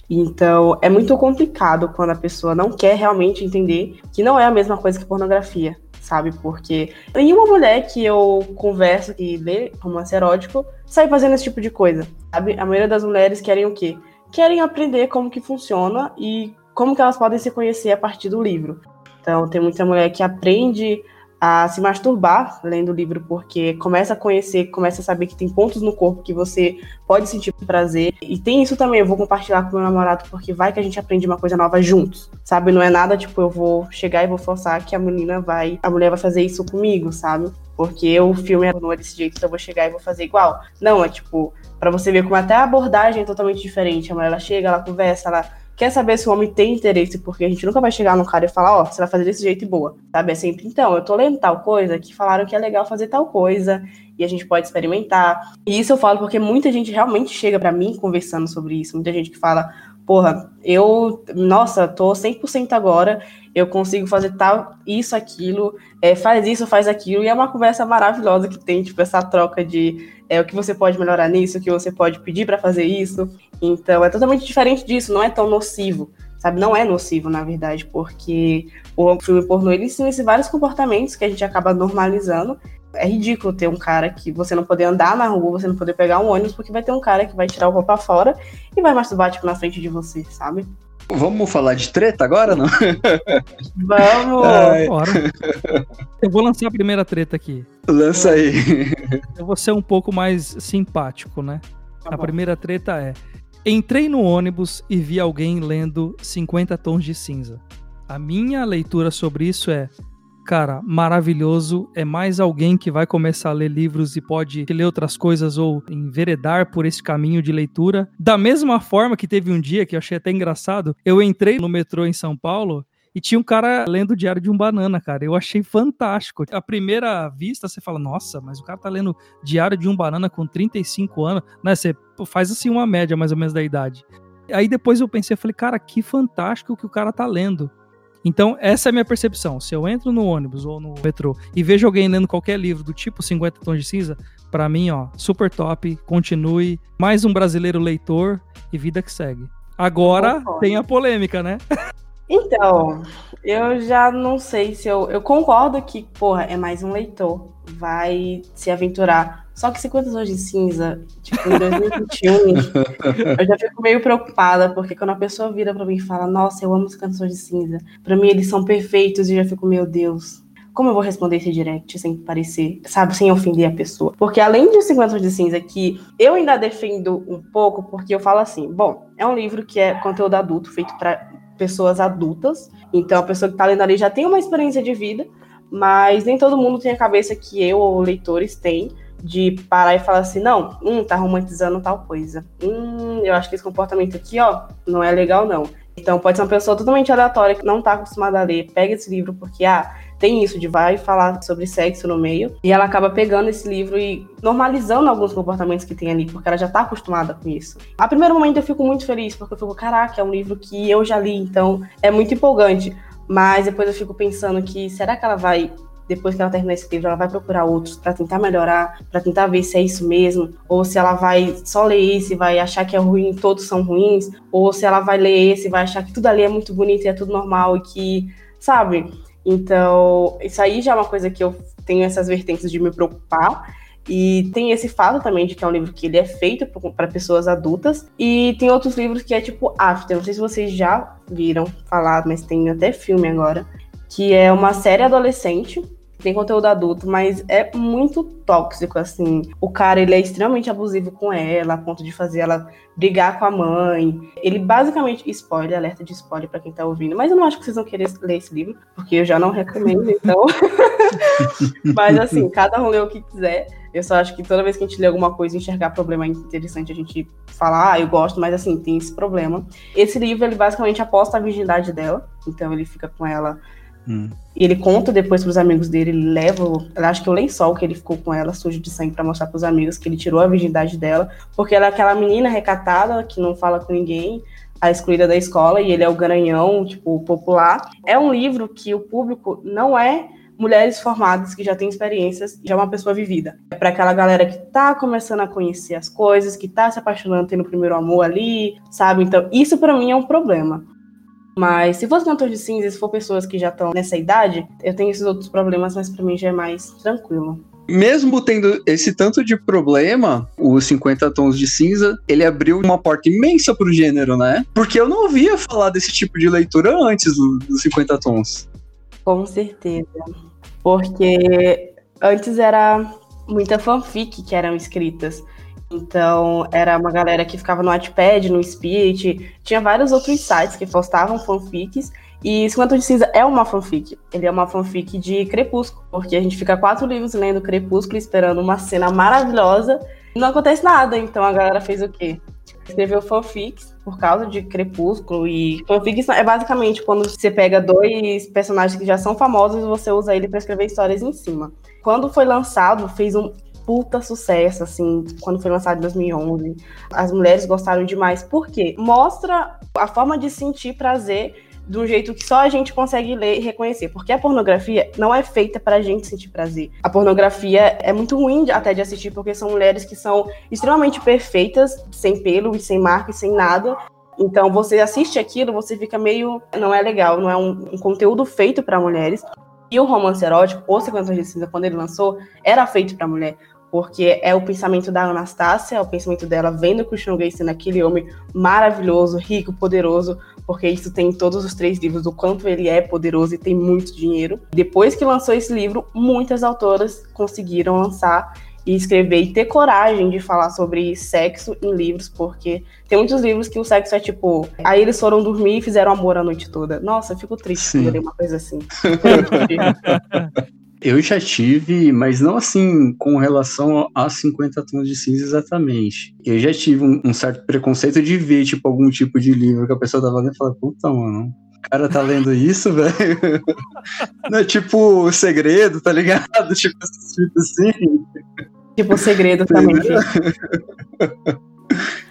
Então, é muito complicado quando a pessoa não quer realmente entender que não é a mesma coisa que pornografia, sabe? Porque nenhuma mulher que eu converso que lê romance erótico sai fazendo esse tipo de coisa, sabe? A maioria das mulheres querem o quê? Querem aprender como que funciona e como que elas podem se conhecer a partir do livro. Então, tem muita mulher que aprende a se masturbar lendo o livro, porque começa a conhecer, começa a saber que tem pontos no corpo que você pode sentir prazer. E tem isso também, eu vou compartilhar com meu namorado, porque vai que a gente aprende uma coisa nova juntos, sabe? Não é nada tipo, eu vou chegar e vou forçar que a menina vai, a mulher vai fazer isso comigo, sabe? Porque o filme é desse jeito, então eu vou chegar e vou fazer igual. Não, é tipo, para você ver como até a abordagem é totalmente diferente. A mulher, ela chega, ela conversa, ela quer saber se o homem tem interesse, porque a gente nunca vai chegar no cara e falar, ó, oh, você vai fazer desse jeito e boa, sabe? É sempre, então, eu tô lendo tal coisa, que falaram que é legal fazer tal coisa, e a gente pode experimentar. E isso eu falo porque muita gente realmente chega para mim conversando sobre isso, muita gente que fala, porra, eu, nossa, tô 100% agora, eu consigo fazer tal, isso, aquilo, é, faz isso, faz aquilo, e é uma conversa maravilhosa que tem, tipo, essa troca de é, o que você pode melhorar nisso, o que você pode pedir para fazer isso. Então, é totalmente diferente disso, não é tão nocivo, sabe? Não é nocivo, na verdade, porque o filme pornô, ele ensina vários comportamentos que a gente acaba normalizando, é ridículo ter um cara que você não poder andar na rua, você não poder pegar um ônibus, porque vai ter um cara que vai tirar o roupa fora e vai masturbar, tipo, na frente de você, sabe? Vamos falar de treta agora, não? Vamos! Ai. Eu vou lançar a primeira treta aqui. Lança aí. Eu vou ser um pouco mais simpático, né? Tá a primeira treta é: Entrei no ônibus e vi alguém lendo 50 tons de cinza. A minha leitura sobre isso é: cara, maravilhoso. É mais alguém que vai começar a ler livros e pode ler outras coisas ou enveredar por esse caminho de leitura. Da mesma forma que teve um dia que eu achei até engraçado, eu entrei no metrô em São Paulo e tinha um cara lendo o Diário de um Banana, cara. Eu achei fantástico. À primeira vista, você fala, nossa, mas o cara tá lendo Diário de um Banana com 35 anos, né? Você faz assim uma média mais ou menos da idade. Aí depois eu pensei, eu falei, cara, que fantástico que o cara tá lendo. Então, essa é a minha percepção. Se eu entro no ônibus ou no metrô e vejo alguém lendo qualquer livro do tipo 50 tons de cinza, Para mim, ó, super top. Continue. Mais um brasileiro leitor e vida que segue. Agora tem a polêmica, né? Então, eu já não sei se eu. Eu concordo que, porra, é mais um leitor. Vai se aventurar. Só que 50 tons de cinza, tipo, em 2021, eu já fico meio preocupada, porque quando a pessoa vira pra mim e fala, nossa, eu amo 50 tons de cinza, pra mim eles são perfeitos, e eu já fico, meu Deus, como eu vou responder esse direct sem parecer, sabe, sem ofender a pessoa? Porque além de 50 tons de cinza, que eu ainda defendo um pouco, porque eu falo assim, bom, é um livro que é conteúdo adulto, feito para pessoas adultas, então a pessoa que tá lendo ali já tem uma experiência de vida, mas nem todo mundo tem a cabeça que eu ou leitores têm de parar e falar assim, não, hum, tá romantizando tal coisa. Hum, eu acho que esse comportamento aqui, ó, não é legal, não. Então pode ser uma pessoa totalmente aleatória que não tá acostumada a ler, pega esse livro porque, ah, tem isso de vai falar sobre sexo no meio, e ela acaba pegando esse livro e normalizando alguns comportamentos que tem ali, porque ela já tá acostumada com isso. A primeiro momento eu fico muito feliz, porque eu fico, caraca, é um livro que eu já li, então é muito empolgante. Mas depois eu fico pensando que será que ela vai depois que ela terminar esse livro, ela vai procurar outros para tentar melhorar, para tentar ver se é isso mesmo, ou se ela vai só ler esse e vai achar que é ruim, todos são ruins, ou se ela vai ler esse e vai achar que tudo ali é muito bonito e é tudo normal e que, sabe? Então, isso aí já é uma coisa que eu tenho essas vertentes de me preocupar. E tem esse fato também de que é um livro que ele é feito para pessoas adultas. E tem outros livros que é tipo After. Não sei se vocês já viram falar, mas tem até filme agora. Que é uma série adolescente tem conteúdo adulto, mas é muito tóxico, assim. O cara, ele é extremamente abusivo com ela, a ponto de fazer ela brigar com a mãe. Ele basicamente, spoiler, alerta de spoiler para quem tá ouvindo, mas eu não acho que vocês vão querer ler esse livro, porque eu já não recomendo, então. mas assim, cada um lê o que quiser. Eu só acho que toda vez que a gente lê alguma coisa e enxergar problema interessante, a gente fala, ah, eu gosto, mas assim, tem esse problema. Esse livro, ele basicamente aposta a virgindade dela, então ele fica com ela Hum. E ele conta depois pros amigos dele, ele leva, acho que o lençol que ele ficou com ela, sujo de sangue, para mostrar pros amigos que ele tirou a virgindade dela, porque ela é aquela menina recatada que não fala com ninguém, a excluída da escola, e ele é o garanhão, tipo, popular. É um livro que o público não é mulheres formadas que já têm experiências, já é uma pessoa vivida. É para aquela galera que tá começando a conhecer as coisas, que tá se apaixonando, tendo o primeiro amor ali, sabe? Então, isso para mim é um problema. Mas se fosse cantor de cinza, se for pessoas que já estão nessa idade, eu tenho esses outros problemas, mas para mim já é mais tranquilo. Mesmo tendo esse tanto de problema, os 50 tons de cinza, ele abriu uma porta imensa pro gênero, né? Porque eu não ouvia falar desse tipo de leitura antes dos 50 tons. Com certeza. Porque antes era muita fanfic que eram escritas. Então, era uma galera que ficava no Wattpad, no Spirit, tinha vários outros sites que postavam fanfics, e 50 de Cinza é uma fanfic. Ele é uma fanfic de Crepúsculo, porque a gente fica quatro livros lendo Crepúsculo, esperando uma cena maravilhosa, e não acontece nada. Então a galera fez o quê? Escreveu fanfics por causa de Crepúsculo, e fanfics é basicamente quando você pega dois personagens que já são famosos e você usa ele para escrever histórias em cima. Quando foi lançado, fez um puta sucesso, assim, quando foi lançado em 2011. As mulheres gostaram demais. Por quê? Mostra a forma de sentir prazer um jeito que só a gente consegue ler e reconhecer. Porque a pornografia não é feita pra gente sentir prazer. A pornografia é muito ruim até de assistir, porque são mulheres que são extremamente perfeitas, sem pelo e sem marca e sem nada. Então você assiste aquilo, você fica meio. Não é legal, não é um, um conteúdo feito para mulheres. E o romance erótico, ou 50 de cinza, quando ele lançou, era feito para mulher porque é o pensamento da Anastácia, é o pensamento dela vendo o Christian Grey sendo aquele homem maravilhoso, rico, poderoso, porque isso tem em todos os três livros, o quanto ele é poderoso e tem muito dinheiro. Depois que lançou esse livro, muitas autoras conseguiram lançar e escrever e ter coragem de falar sobre sexo em livros, porque tem muitos livros que o sexo é tipo, aí eles foram dormir e fizeram amor a noite toda. Nossa, eu fico triste quando eu uma coisa assim. Eu já tive, mas não assim com relação a 50 tons de cinza exatamente. Eu já tive um, um, certo preconceito de ver, tipo, algum tipo de livro que a pessoa tava lendo e falava, puta, mano, o cara tá lendo isso, velho? Não é tipo o segredo, tá ligado? Tipo, tipo assim. Tipo o segredo também.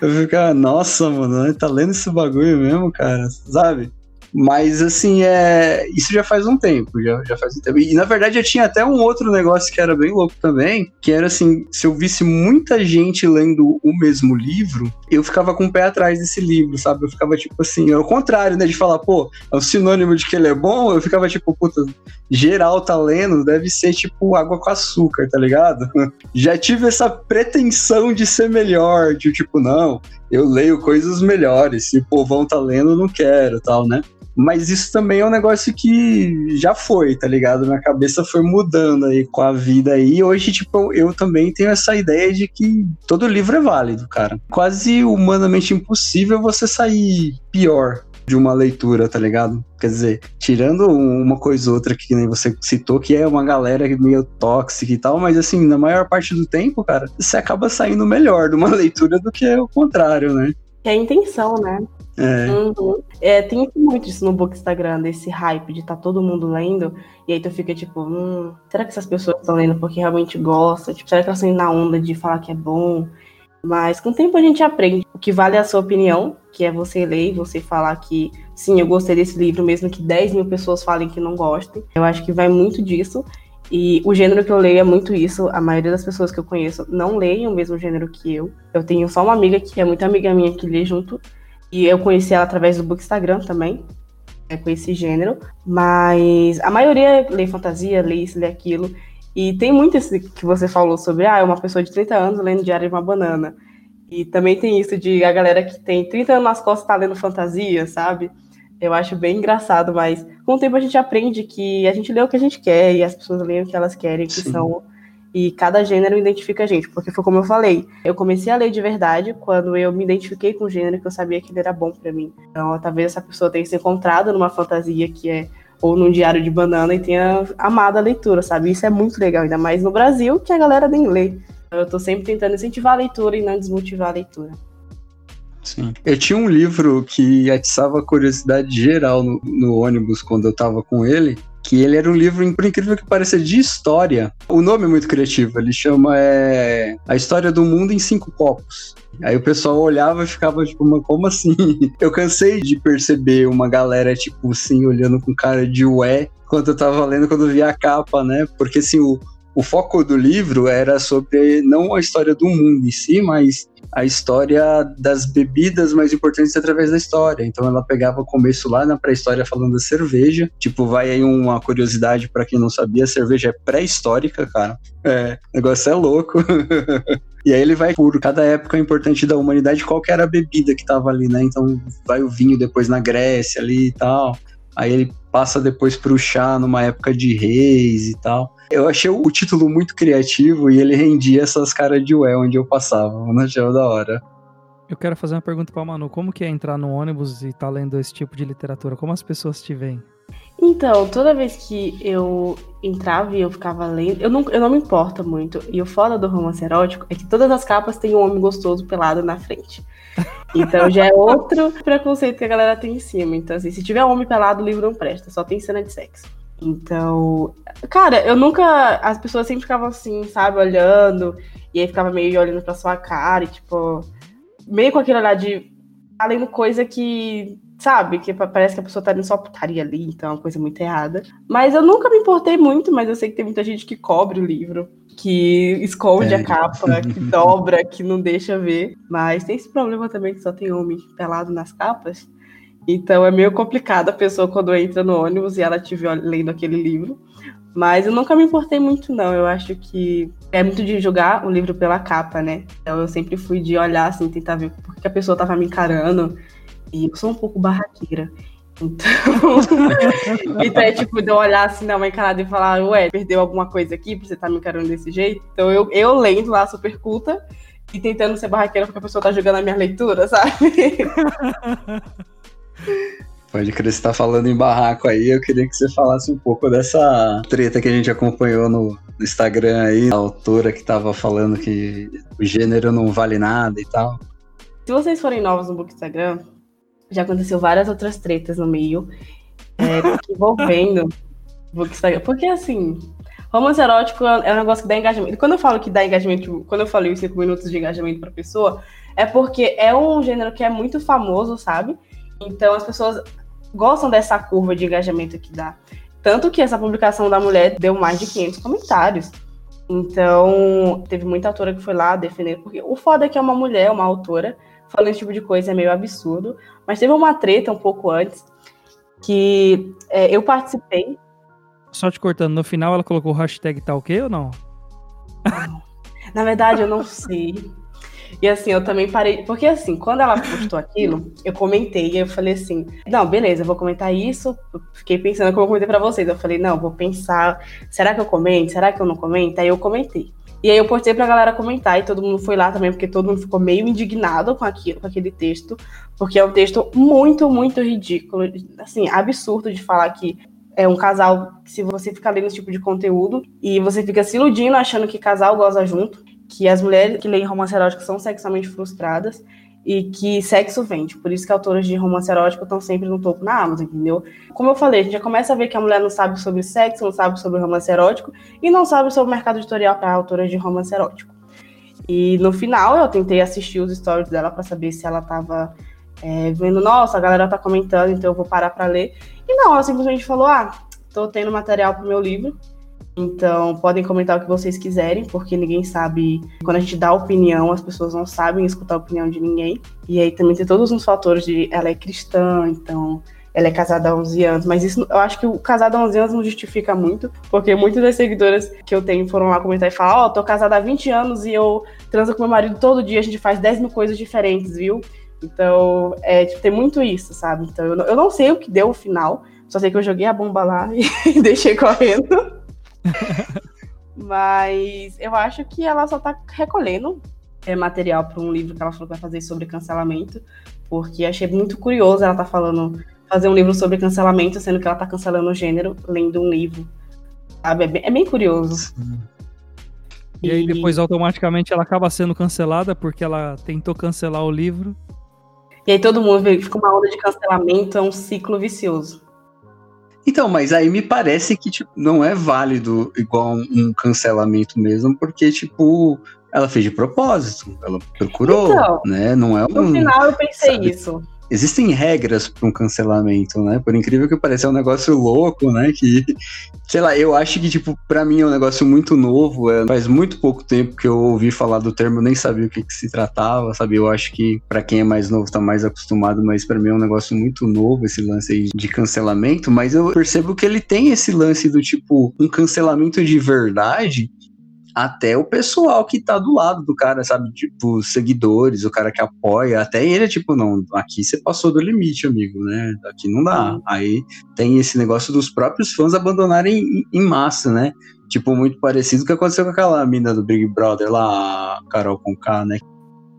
Eu fico, ah, nossa, mano, tá lendo esse bagulho mesmo, cara, sabe? Mas assim, é. Isso já faz um tempo, já, já faz um tempo. E na verdade eu tinha até um outro negócio que era bem louco também, que era assim, se eu visse muita gente lendo o mesmo livro, eu ficava com o pé atrás desse livro, sabe? Eu ficava tipo assim, ao contrário, né? De falar, pô, é um sinônimo de que ele é bom, eu ficava tipo, puta, geral tá lendo, deve ser tipo água com açúcar, tá ligado? Já tive essa pretensão de ser melhor, de tipo, não, eu leio coisas melhores, se o povão tá lendo, não quero, tal, né? Mas isso também é um negócio que já foi, tá ligado? Minha cabeça foi mudando aí com a vida aí. E hoje, tipo, eu também tenho essa ideia de que todo livro é válido, cara. Quase humanamente impossível você sair pior de uma leitura, tá ligado? Quer dizer, tirando uma coisa ou outra que nem você citou, que é uma galera meio tóxica e tal, mas assim, na maior parte do tempo, cara, você acaba saindo melhor de uma leitura do que o contrário, né? É a intenção, né? É. Uhum. É, tem muito isso no book Instagram, desse hype de tá todo mundo lendo, e aí tu fica tipo, hum, será que essas pessoas estão lendo porque realmente gostam? Tipo, será que elas estão indo na onda de falar que é bom? Mas com o tempo a gente aprende. O que vale é a sua opinião, que é você ler e você falar que sim, eu gostei desse livro, mesmo que 10 mil pessoas falem que não gostem. Eu acho que vai muito disso. E o gênero que eu leio é muito isso. A maioria das pessoas que eu conheço não leem o mesmo gênero que eu. Eu tenho só uma amiga que é muito amiga minha que lê junto. E eu conheci ela através do book Instagram também, é, com esse gênero. Mas a maioria lê fantasia, lê isso, lê aquilo. E tem muito esse que você falou sobre, ah, é uma pessoa de 30 anos lendo Diário de uma Banana. E também tem isso de a galera que tem 30 anos nas costas tá lendo fantasia, sabe? Eu acho bem engraçado, mas com o tempo a gente aprende que a gente lê o que a gente quer e as pessoas leem o que elas querem, que Sim. são. E cada gênero identifica a gente, porque foi como eu falei. Eu comecei a ler de verdade quando eu me identifiquei com o gênero que eu sabia que ele era bom para mim. Então, talvez essa pessoa tenha se encontrado numa fantasia que é ou num diário de banana e tenha amado a leitura, sabe? Isso é muito legal, ainda mais no Brasil, que a galera nem lê. Eu tô sempre tentando incentivar a leitura e não desmotivar a leitura. Sim. Eu tinha um livro que atiçava a curiosidade geral no, no ônibus quando eu tava com ele, que ele era um livro, por incrível que pareça, de história. O nome é muito criativo, ele chama é, A História do Mundo em Cinco Copos. Aí o pessoal olhava e ficava tipo, mas como assim? Eu cansei de perceber uma galera, tipo assim, olhando com cara de ué, quando eu tava lendo, quando eu vi a capa, né? Porque assim, o, o foco do livro era sobre não a história do mundo em si, mas a história das bebidas mais importantes através da história. Então ela pegava o começo lá na pré-história falando da cerveja. Tipo, vai aí uma curiosidade para quem não sabia, a cerveja é pré-histórica, cara. É, o negócio é louco. e aí ele vai por cada época importante da humanidade, qual que era a bebida que tava ali, né? Então vai o vinho depois na Grécia ali e tal. Aí ele passa depois pro chá numa época de reis e tal. Eu achei o título muito criativo e ele rendia essas caras de ué onde eu passava. Eu achei da hora. Eu quero fazer uma pergunta para Manu. Como que é entrar no ônibus e tá lendo esse tipo de literatura? Como as pessoas te veem? Então, toda vez que eu entrava e eu ficava lendo, eu não, eu não me importo muito. E o foda do romance erótico é que todas as capas têm um homem gostoso pelado na frente. Então já é outro preconceito que a galera tem em cima. Então, assim, se tiver homem pelado, o livro não presta, só tem cena de sexo. Então, cara, eu nunca. As pessoas sempre ficavam assim, sabe, olhando, e aí ficava meio olhando pra sua cara, e tipo, meio com aquele olhar de. além coisa que sabe? Que parece que a pessoa tá indo só putaria ali, então é uma coisa muito errada. Mas eu nunca me importei muito, mas eu sei que tem muita gente que cobre o livro, que esconde é. a capa, que dobra, que não deixa ver. Mas tem esse problema também que só tem homem pelado nas capas. Então é meio complicado a pessoa quando entra no ônibus e ela estiver lendo aquele livro. Mas eu nunca me importei muito, não. Eu acho que é muito de julgar o livro pela capa, né? Então eu sempre fui de olhar, assim, tentar ver por que a pessoa tava me encarando. E eu sou um pouco barraqueira. Então, então é tipo, de eu olhar assim na mãe encarada e falar, ué, perdeu alguma coisa aqui pra você tá me encarando desse jeito? Então eu, eu lendo lá, super culta, e tentando ser barraqueira porque a pessoa tá jogando a minha leitura, sabe? Pode crer, você tá falando em barraco aí, eu queria que você falasse um pouco dessa treta que a gente acompanhou no Instagram aí, a autora que tava falando que o gênero não vale nada e tal. Se vocês forem novos no Book Instagram, já aconteceu várias outras tretas no meio, é, envolvendo. Porque assim, romance erótico é um negócio que dá engajamento. Quando eu falo que dá engajamento, quando eu falei os 5 minutos de engajamento pra pessoa, é porque é um gênero que é muito famoso, sabe? Então as pessoas gostam dessa curva de engajamento que dá. Tanto que essa publicação da mulher deu mais de 500 comentários. Então, teve muita autora que foi lá defender, porque o foda é que é uma mulher, uma autora, falando esse tipo de coisa é meio absurdo. Mas teve uma treta um pouco antes, que é, eu participei. Só te cortando, no final ela colocou o hashtag tá ok ou não? Na verdade, eu não sei. E assim, eu também parei. Porque assim, quando ela postou aquilo, eu comentei. E eu falei assim: não, beleza, eu vou comentar isso. Eu fiquei pensando como eu comentei pra vocês. Eu falei: não, vou pensar. Será que eu comento? Será que eu não comento? Aí eu comentei. E aí eu postei pra galera comentar e todo mundo foi lá também, porque todo mundo ficou meio indignado com aquilo, com aquele texto, porque é um texto muito, muito ridículo, assim, absurdo de falar que é um casal, se você fica lendo esse tipo de conteúdo e você fica se iludindo achando que casal goza junto, que as mulheres que leem romance erótico são sexualmente frustradas e que sexo vende. Por isso que autores de romance erótico estão sempre no topo na Amazon, entendeu? Como eu falei, a gente já começa a ver que a mulher não sabe sobre sexo, não sabe sobre romance erótico e não sabe sobre o mercado editorial para autoras de romance erótico. E no final eu tentei assistir os stories dela para saber se ela estava é, vendo, nossa, a galera tá comentando, então eu vou parar para ler. E não, ela simplesmente falou: ah, tô tendo material pro meu livro, então, podem comentar o que vocês quiserem, porque ninguém sabe. Quando a gente dá opinião, as pessoas não sabem escutar a opinião de ninguém. E aí também tem todos os fatores de ela é cristã, então ela é casada há 11 anos. Mas isso, eu acho que o casado há 11 anos não justifica muito, porque muitas das seguidoras que eu tenho foram lá comentar e falar: Ó, oh, tô casada há 20 anos e eu transo com meu marido todo dia, a gente faz 10 mil coisas diferentes, viu? Então, é, tipo, tem muito isso, sabe? Então, eu não, eu não sei o que deu o final, só sei que eu joguei a bomba lá e deixei correndo. Mas eu acho que ela só tá recolhendo é, material para um livro que ela falou que vai fazer sobre cancelamento, porque achei muito curioso ela tá falando fazer um livro sobre cancelamento, sendo que ela tá cancelando o gênero lendo um livro. Sabe? É bem, é bem curioso. E, e aí depois automaticamente ela acaba sendo cancelada porque ela tentou cancelar o livro. E aí todo mundo fica uma onda de cancelamento, é um ciclo vicioso. Então, mas aí me parece que tipo, não é válido igual um cancelamento mesmo, porque, tipo, ela fez de propósito, ela procurou, então, né? Não é um. No final eu pensei sabe? isso existem regras para um cancelamento, né? Por incrível que pareça, é um negócio louco, né? Que, sei lá, eu acho que, tipo, para mim é um negócio muito novo. É, faz muito pouco tempo que eu ouvi falar do termo, nem sabia o que, que se tratava, sabe? Eu acho que para quem é mais novo tá mais acostumado, mas para mim é um negócio muito novo esse lance aí de cancelamento. Mas eu percebo que ele tem esse lance do tipo, um cancelamento de verdade até o pessoal que tá do lado do cara, sabe? Tipo, seguidores, o cara que apoia, até ele é tipo, não, aqui você passou do limite, amigo, né? Aqui não dá. Aí tem esse negócio dos próprios fãs abandonarem em, massa, né? Tipo, muito parecido com o que aconteceu com aquela mina do Big Brother lá, Carol com K, né?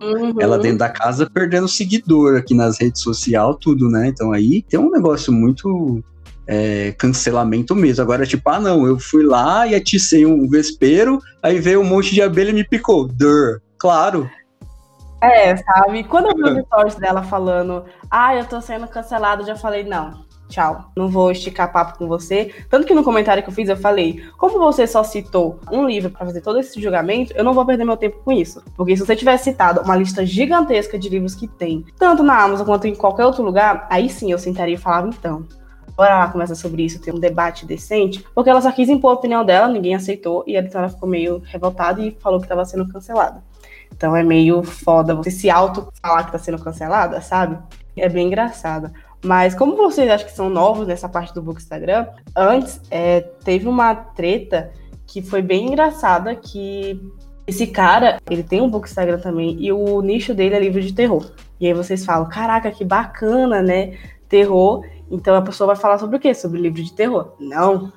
Uhum. Ela dentro da casa perdendo seguidor aqui nas redes sociais, tudo, né? Então aí tem um negócio muito é, cancelamento mesmo. Agora, tipo, ah, não, eu fui lá e aticei um vespeiro, aí veio um monte de abelha e me picou. Dur, claro. É, sabe? Quando eu vi os stories dela falando, ah, eu tô sendo cancelado, já falei, não, tchau, não vou esticar papo com você. Tanto que no comentário que eu fiz, eu falei, como você só citou um livro para fazer todo esse julgamento, eu não vou perder meu tempo com isso. Porque se você tivesse citado uma lista gigantesca de livros que tem, tanto na Amazon quanto em qualquer outro lugar, aí sim eu sentaria e falava, então, bora lá conversar sobre isso, ter um debate decente, porque ela só quis impor a opinião dela, ninguém aceitou, e a editora ficou meio revoltada e falou que estava sendo cancelada. Então é meio foda você se auto-falar que está sendo cancelada, sabe? É bem engraçado. Mas como vocês acham que são novos nessa parte do book Instagram, antes é, teve uma treta que foi bem engraçada, que esse cara, ele tem um book Instagram também, e o nicho dele é livro de terror. E aí vocês falam, caraca, que bacana, né? Terror. Então a pessoa vai falar sobre o quê? Sobre livro de terror? Não.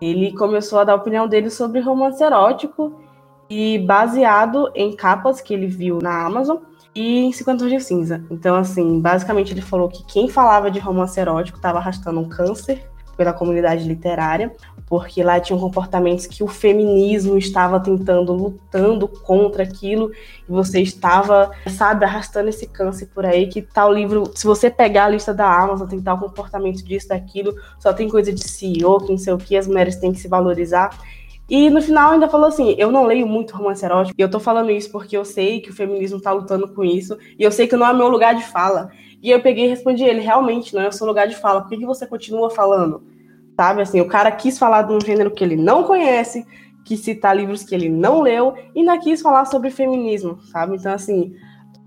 Ele começou a dar a opinião dele sobre romance erótico e baseado em capas que ele viu na Amazon e em 50 Tons de Cinza. Então, assim, basicamente ele falou que quem falava de romance erótico estava arrastando um câncer pela comunidade literária, porque lá tinham comportamentos que o feminismo estava tentando, lutando contra aquilo, e você estava, sabe, arrastando esse câncer por aí, que tal livro, se você pegar a lista da Amazon, tem tal comportamento disso, daquilo, só tem coisa de CEO, que não sei o que, as mulheres têm que se valorizar. E no final ainda falou assim: eu não leio muito romance erótico, e eu tô falando isso porque eu sei que o feminismo tá lutando com isso, e eu sei que não é meu lugar de fala. E eu peguei e respondi ele, realmente, não é o seu lugar de fala, por que, que você continua falando? Sabe, assim, o cara quis falar de um gênero que ele não conhece, quis citar livros que ele não leu, e ainda quis falar sobre feminismo, sabe? Então, assim,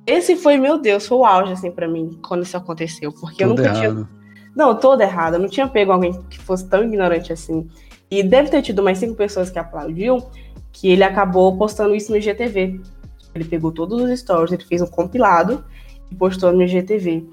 esse foi, meu Deus, foi o auge, assim, pra mim, quando isso aconteceu, porque Tudo eu nunca errado. tinha... Não, todo errado, eu não tinha pego alguém que fosse tão ignorante assim. E deve ter tido mais cinco pessoas que aplaudiu, que ele acabou postando isso no IGTV. Ele pegou todos os stories, ele fez um compilado e postou no IGTV.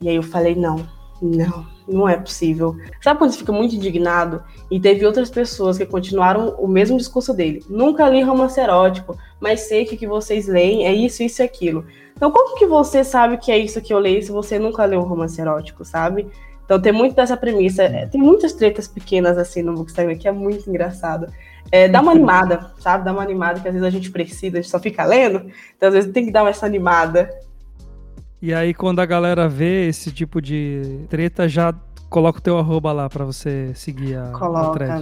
E aí eu falei, não, não, não é possível. Sabe quando você fica muito indignado? E teve outras pessoas que continuaram o mesmo discurso dele. Nunca li romance erótico, mas sei que o que vocês leem é isso, isso e aquilo. Então, como que você sabe que é isso que eu leio se você nunca leu um romance erótico, sabe? Então tem muito dessa premissa. É, tem muitas tretas pequenas assim no Bookstagram que é muito engraçado. É, dá uma animada, sabe? Dá uma animada que às vezes a gente precisa, a gente só fica lendo. Então às vezes tem que dar essa animada. E aí quando a galera vê esse tipo de treta, já coloca o teu arroba lá para você seguir a Coloca, a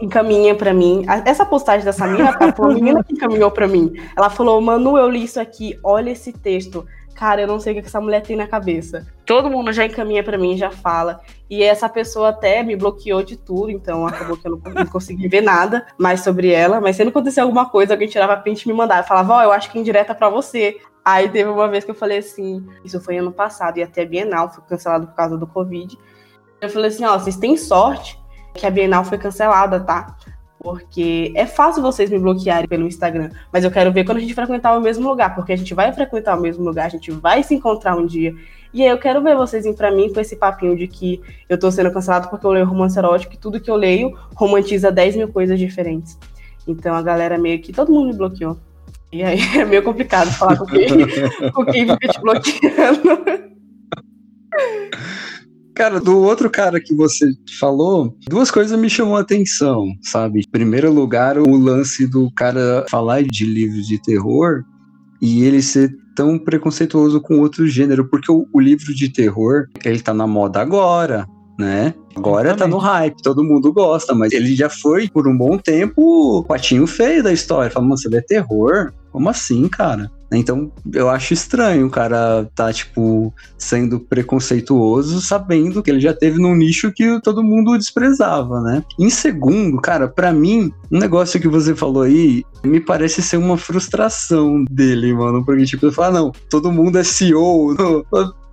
encaminha para mim. Essa postagem dessa menina, tá, foi uma menina que encaminhou para mim. Ela falou, Manu, eu li isso aqui, olha esse texto cara, eu não sei o que essa mulher tem na cabeça. Todo mundo já encaminha para mim, já fala. E essa pessoa até me bloqueou de tudo, então acabou que eu não, não consegui ver nada mais sobre ela. Mas se não acontecer alguma coisa, alguém tirava print e me mandava. Eu falava, ó, oh, eu acho que indireta para você. Aí teve uma vez que eu falei assim, isso foi ano passado, e até a Bienal foi cancelado por causa do Covid. Eu falei assim, ó, vocês têm sorte que a Bienal foi cancelada, tá? Porque é fácil vocês me bloquearem pelo Instagram, mas eu quero ver quando a gente frequentar o mesmo lugar, porque a gente vai frequentar o mesmo lugar, a gente vai se encontrar um dia. E aí eu quero ver vocês irem pra mim com esse papinho de que eu tô sendo cancelado porque eu leio romance erótico e tudo que eu leio romantiza 10 mil coisas diferentes. Então a galera meio que todo mundo me bloqueou. E aí é meio complicado falar com quem, com quem fica te bloqueando. Cara, do outro cara que você falou, duas coisas me chamou a atenção, sabe? Em primeiro lugar, o lance do cara falar de livros de terror e ele ser tão preconceituoso com outro gênero, porque o, o livro de terror, ele tá na moda agora, né? Agora Exatamente. tá no hype, todo mundo gosta, mas ele já foi por um bom tempo o patinho feio da história. Fala, mano, você vê terror? Como assim, cara? Então, eu acho estranho o cara tá, tipo, sendo preconceituoso, sabendo que ele já teve num nicho que todo mundo desprezava, né? Em segundo, cara, para mim, um negócio que você falou aí me parece ser uma frustração dele, mano. Porque, tipo, ele fala, não, todo mundo é CEO,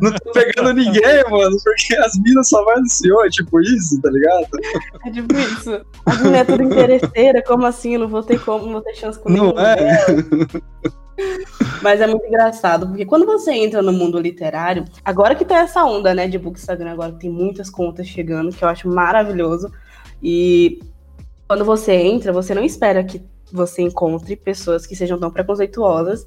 não tô pegando ninguém, mano, porque as minas só vai no CEO, é tipo isso, tá ligado? É tipo isso. As minas é tudo interesseira, como assim? Eu não vou ter como, não vou ter chance com Não é? Mas é muito engraçado, porque quando você entra no mundo literário, agora que tá essa onda, né, de Bookstagram, agora tem muitas contas chegando, que eu acho maravilhoso. E quando você entra, você não espera que você encontre pessoas que sejam tão preconceituosas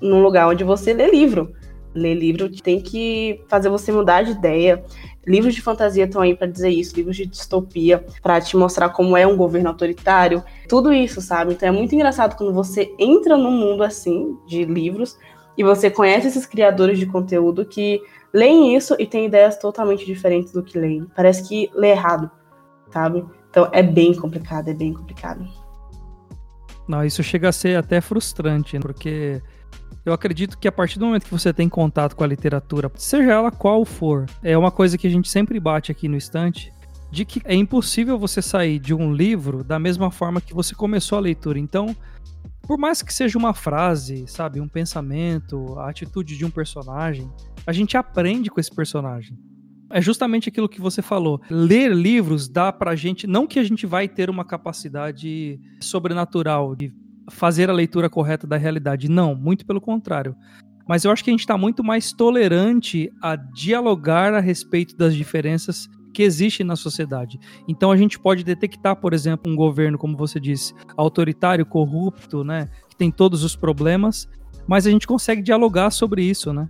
num lugar onde você lê livro ler livro tem que fazer você mudar de ideia. Livros de fantasia estão aí para dizer isso, livros de distopia, para te mostrar como é um governo autoritário, tudo isso, sabe? Então é muito engraçado quando você entra num mundo assim de livros e você conhece esses criadores de conteúdo que leem isso e têm ideias totalmente diferentes do que leem. Parece que lê errado, sabe? Então é bem complicado, é bem complicado. Não, isso chega a ser até frustrante, porque eu acredito que a partir do momento que você tem contato com a literatura, seja ela qual for, é uma coisa que a gente sempre bate aqui no estante, de que é impossível você sair de um livro da mesma forma que você começou a leitura. Então, por mais que seja uma frase, sabe, um pensamento, a atitude de um personagem, a gente aprende com esse personagem. É justamente aquilo que você falou. Ler livros dá pra gente, não que a gente vai ter uma capacidade sobrenatural de fazer a leitura correta da realidade. Não, muito pelo contrário. Mas eu acho que a gente está muito mais tolerante a dialogar a respeito das diferenças que existem na sociedade. Então a gente pode detectar, por exemplo, um governo, como você disse, autoritário, corrupto, né, que tem todos os problemas, mas a gente consegue dialogar sobre isso, né?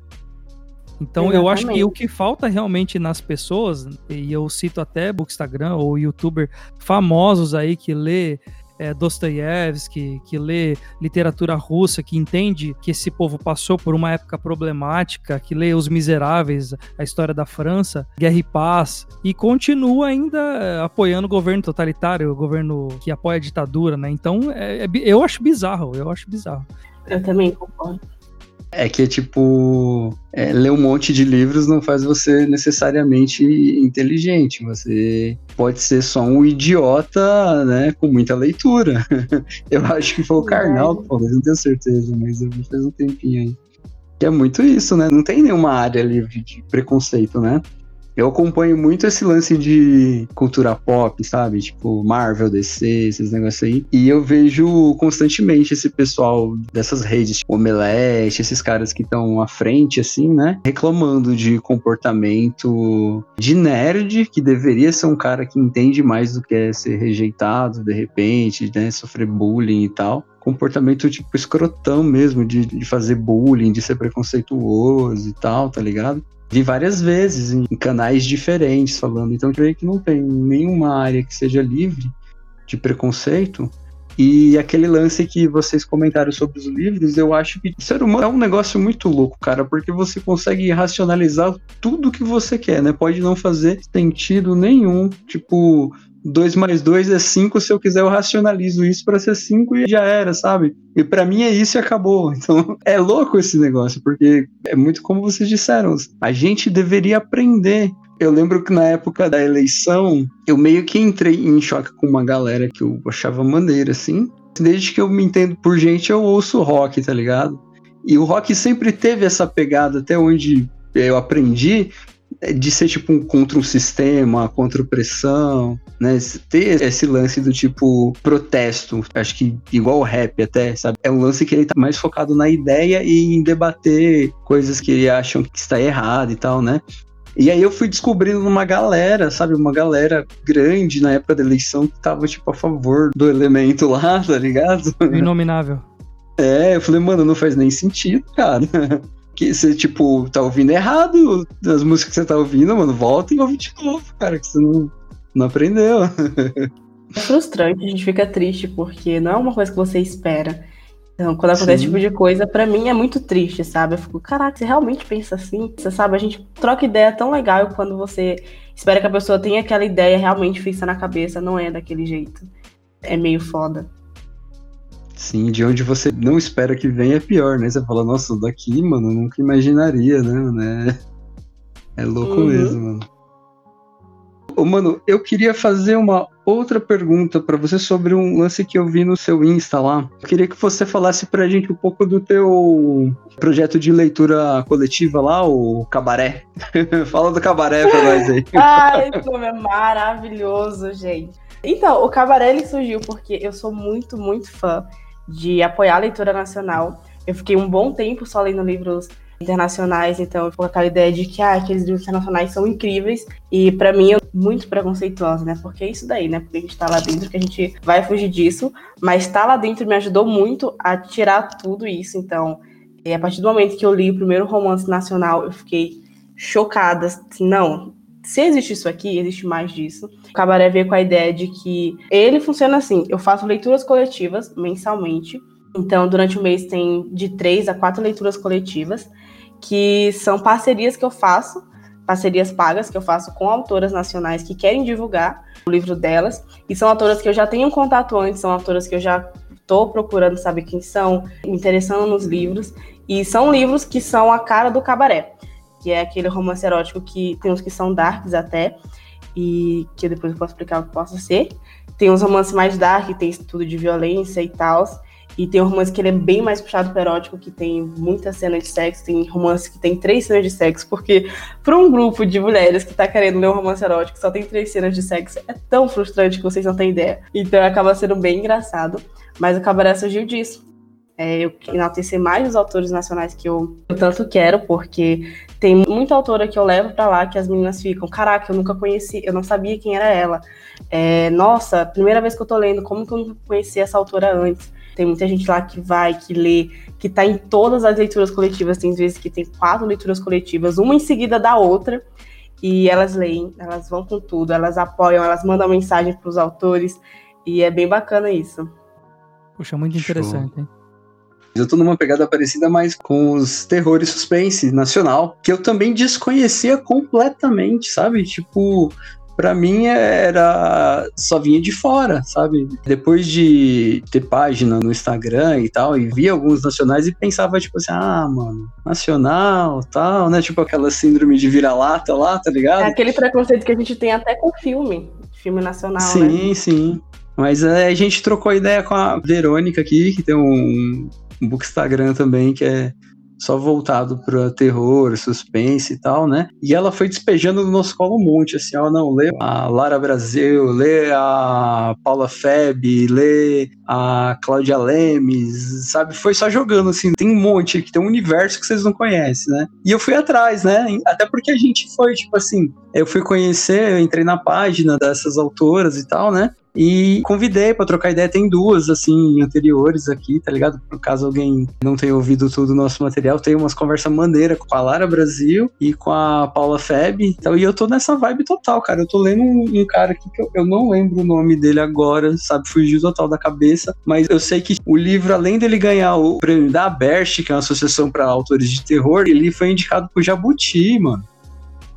Então Exatamente. eu acho que o que falta realmente nas pessoas, e eu cito até Bookstagram ou youtuber famosos aí que lê é, Dostoiévski, que lê literatura russa, que entende que esse povo passou por uma época problemática, que lê Os Miseráveis, a história da França, Guerra e Paz, e continua ainda é, apoiando o governo totalitário, o governo que apoia a ditadura, né? Então, é, é, eu acho bizarro, eu acho bizarro. Eu também concordo. É que é tipo. É, ler um monte de livros não faz você necessariamente inteligente. Você pode ser só um idiota, né? Com muita leitura. eu acho que foi o Karnal que falou, não tenho certeza, mas eu vi faz um tempinho aí. Que é muito isso, né? Não tem nenhuma área livre de preconceito, né? Eu acompanho muito esse lance de cultura pop, sabe? Tipo, Marvel, DC, esses negócios aí. E eu vejo constantemente esse pessoal dessas redes, tipo Omelete, esses caras que estão à frente, assim, né? Reclamando de comportamento de nerd, que deveria ser um cara que entende mais do que é ser rejeitado, de repente, né? Sofrer bullying e tal comportamento tipo escrotão mesmo, de, de fazer bullying, de ser preconceituoso e tal, tá ligado? Vi várias vezes em canais diferentes falando. Então, eu creio que não tem nenhuma área que seja livre de preconceito. E aquele lance que vocês comentaram sobre os livros, eu acho que ser humano é um negócio muito louco, cara, porque você consegue racionalizar tudo que você quer, né? Pode não fazer sentido nenhum. Tipo, 2 mais 2 é 5, se eu quiser eu racionalizo isso para ser 5 e já era, sabe? E para mim é isso e acabou. Então é louco esse negócio, porque é muito como vocês disseram, a gente deveria aprender. Eu lembro que na época da eleição, eu meio que entrei em choque com uma galera que eu achava maneira, assim. Desde que eu me entendo por gente, eu ouço rock, tá ligado? E o rock sempre teve essa pegada, até onde eu aprendi, de ser tipo um, contra um sistema, contra opressão, né? Ter esse lance do tipo protesto, acho que igual o rap até, sabe? É um lance que ele tá mais focado na ideia e em debater coisas que ele acham que está errado e tal, né? E aí eu fui descobrindo uma galera, sabe? Uma galera grande na época da eleição que tava, tipo, a favor do elemento lá, tá ligado? Inominável. É, eu falei, mano, não faz nem sentido, cara que você, tipo, tá ouvindo errado as músicas que você tá ouvindo, mano, volta e ouve de novo, cara, que você não, não aprendeu. É frustrante, a gente fica triste, porque não é uma coisa que você espera. Então, quando acontece esse tipo de coisa, para mim é muito triste, sabe? Eu fico, caraca, você realmente pensa assim? Você sabe, a gente troca ideia tão legal quando você espera que a pessoa tenha aquela ideia realmente fixa na cabeça, não é daquele jeito. É meio foda. Sim, de onde você não espera que venha é pior, né? Você fala, nossa, daqui, mano, eu nunca imaginaria, né? É, é louco uhum. mesmo, mano. Ô, mano, eu queria fazer uma outra pergunta para você sobre um lance que eu vi no seu Insta lá. Eu queria que você falasse pra gente um pouco do teu projeto de leitura coletiva lá, o Cabaré. Fala do Cabaré pra nós aí. Ai, como é maravilhoso, gente. Então, o Cabaré ele surgiu porque eu sou muito, muito fã de apoiar a leitura nacional. Eu fiquei um bom tempo só lendo livros internacionais, então eu fico com aquela ideia de que ah, aqueles livros internacionais são incríveis e para mim é muito preconceituosa, né? Porque é isso daí, né? Porque a gente tá lá dentro que a gente vai fugir disso, mas estar tá lá dentro me ajudou muito a tirar tudo isso, então a partir do momento que eu li o primeiro romance nacional, eu fiquei chocada, assim, não, se existe isso aqui, existe mais disso. O Cabaré veio com a ideia de que ele funciona assim: eu faço leituras coletivas mensalmente. Então, durante o mês tem de três a quatro leituras coletivas, que são parcerias que eu faço, parcerias pagas que eu faço com autoras nacionais que querem divulgar o livro delas. E são autoras que eu já tenho contato antes, são autoras que eu já estou procurando saber quem são, me interessando nos livros. E são livros que são a cara do cabaré que é aquele romance erótico que tem uns que são darks até, e que depois eu posso explicar o que possa ser. Tem uns romances mais dark, tem estudo de violência e tal. E tem um romance que ele é bem mais puxado para erótico, que tem muita cena de sexo. Tem romance que tem três cenas de sexo, porque para um grupo de mulheres que tá querendo ler um romance erótico só tem três cenas de sexo, é tão frustrante que vocês não têm ideia. Então acaba sendo bem engraçado. Mas o cabaré surgiu disso é, eu enaltecer mais os autores nacionais que eu, eu, tanto quero, porque tem muita autora que eu levo para lá que as meninas ficam, caraca, eu nunca conheci, eu não sabia quem era ela. É, nossa, primeira vez que eu tô lendo, como que eu não conheci essa autora antes? Tem muita gente lá que vai, que lê, que tá em todas as leituras coletivas, tem vezes que tem quatro leituras coletivas, uma em seguida da outra, e elas leem, elas vão com tudo, elas apoiam, elas mandam mensagem para os autores, e é bem bacana isso. Puxa, muito interessante, Show. hein? Eu tô numa pegada parecida mais com os terrores suspense nacional, que eu também desconhecia completamente, sabe? Tipo, para mim era só vinha de fora, sabe? Depois de ter página no Instagram e tal, e via alguns nacionais e pensava, tipo assim, ah, mano, nacional, tal, né? Tipo aquela síndrome de vira-lata lá, tá ligado? É aquele preconceito que a gente tem até com filme, filme nacional, sim, né? Sim, Mas é, a gente trocou ideia com a Verônica aqui, que tem um, um book Instagram também, que é só voltado para terror, suspense e tal, né? E ela foi despejando no nosso colo um monte, assim, ó, não, lê a Lara Brasil, lê a Paula Feb, lê a Cláudia Lemes, sabe? Foi só jogando, assim, tem um monte, que tem um universo que vocês não conhecem, né? E eu fui atrás, né? Até porque a gente foi, tipo assim, eu fui conhecer, eu entrei na página dessas autoras e tal, né? E convidei para trocar ideia. Tem duas, assim, anteriores aqui, tá ligado? Por caso alguém não tenha ouvido tudo o nosso material, tem umas conversas maneiras com a Lara Brasil e com a Paula Feb. Então, e eu tô nessa vibe total, cara. Eu tô lendo um, um cara aqui que eu, eu, não lembro o nome dele agora, sabe? Fugiu total da cabeça. Mas eu sei que o livro, além dele ganhar o prêmio da Berst, que é uma associação para autores de terror, ele foi indicado pro Jabuti, mano.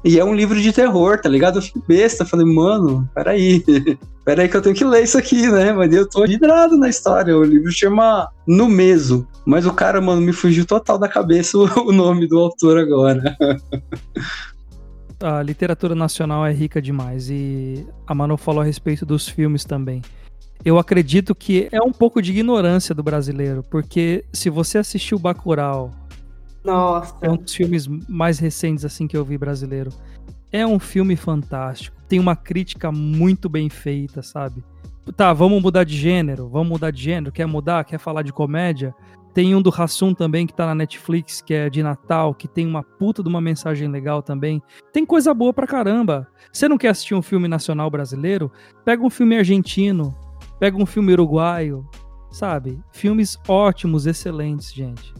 E é um livro de terror, tá ligado? Eu fico besta, falei, mano, peraí. peraí que eu tenho que ler isso aqui, né? Mas eu tô vidrado na história. O livro chama No Meso. Mas o cara, mano, me fugiu total da cabeça o nome do autor agora. a literatura nacional é rica demais. E a Manu falou a respeito dos filmes também. Eu acredito que é um pouco de ignorância do brasileiro, porque se você assistiu Bacurau, nossa. É um dos filmes mais recentes assim que eu vi brasileiro. É um filme fantástico. Tem uma crítica muito bem feita, sabe? Tá, vamos mudar de gênero. Vamos mudar de gênero. Quer mudar? Quer falar de comédia? Tem um do Rassum também que tá na Netflix, que é de Natal, que tem uma puta de uma mensagem legal também. Tem coisa boa pra caramba. Você não quer assistir um filme nacional brasileiro? Pega um filme argentino, pega um filme uruguaio, sabe? Filmes ótimos, excelentes, gente.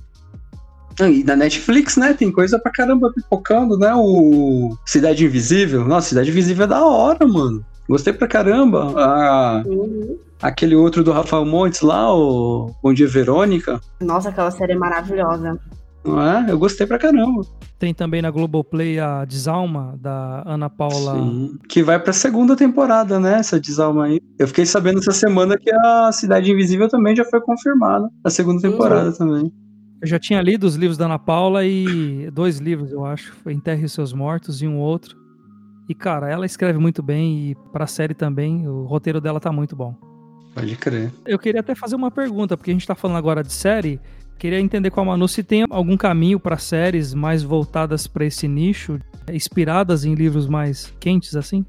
E na Netflix, né? Tem coisa pra caramba pipocando, né? O Cidade Invisível. Nossa, Cidade Invisível é da hora, mano. Gostei pra caramba. Ah, uhum. Aquele outro do Rafael Montes lá, o Bom Dia Verônica. Nossa, aquela série é maravilhosa. Não é? Eu gostei pra caramba. Tem também na Globoplay a Desalma, da Ana Paula. Sim, que vai pra segunda temporada, né? Essa Desalma aí. Eu fiquei sabendo essa semana que a Cidade Invisível também já foi confirmada. A segunda temporada uhum. também. Eu já tinha lido os livros da Ana Paula e dois livros, eu acho. Foi Enterre os Seus Mortos e um outro. E, cara, ela escreve muito bem e pra série também, o roteiro dela tá muito bom. Pode crer. Eu queria até fazer uma pergunta, porque a gente tá falando agora de série. Queria entender com a Manu se tem algum caminho para séries mais voltadas para esse nicho, inspiradas em livros mais quentes assim?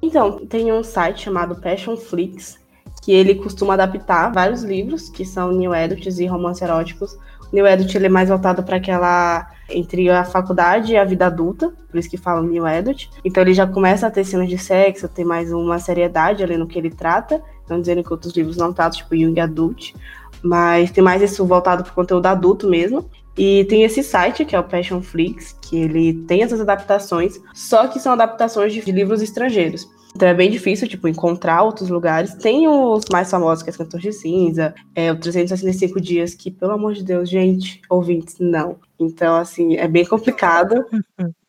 Então, tem um site chamado Passion Flix, que ele costuma adaptar vários livros, que são new edits e romance eróticos, New Adult ele é mais voltado para aquela entre a faculdade e a vida adulta, por isso que falam New Adult. Então ele já começa a ter cenas de sexo, tem mais uma seriedade ali no que ele trata, não dizendo que outros livros não tratam, tipo Young Adult, mas tem mais isso voltado para o conteúdo adulto mesmo. E tem esse site, que é o Passion Flix, que ele tem essas adaptações, só que são adaptações de livros estrangeiros. Então é bem difícil, tipo, encontrar outros lugares. Tem os mais famosos, que é Cantores de Cinza, é o 365 Dias, que, pelo amor de Deus, gente, ouvintes, não. Então, assim, é bem complicado.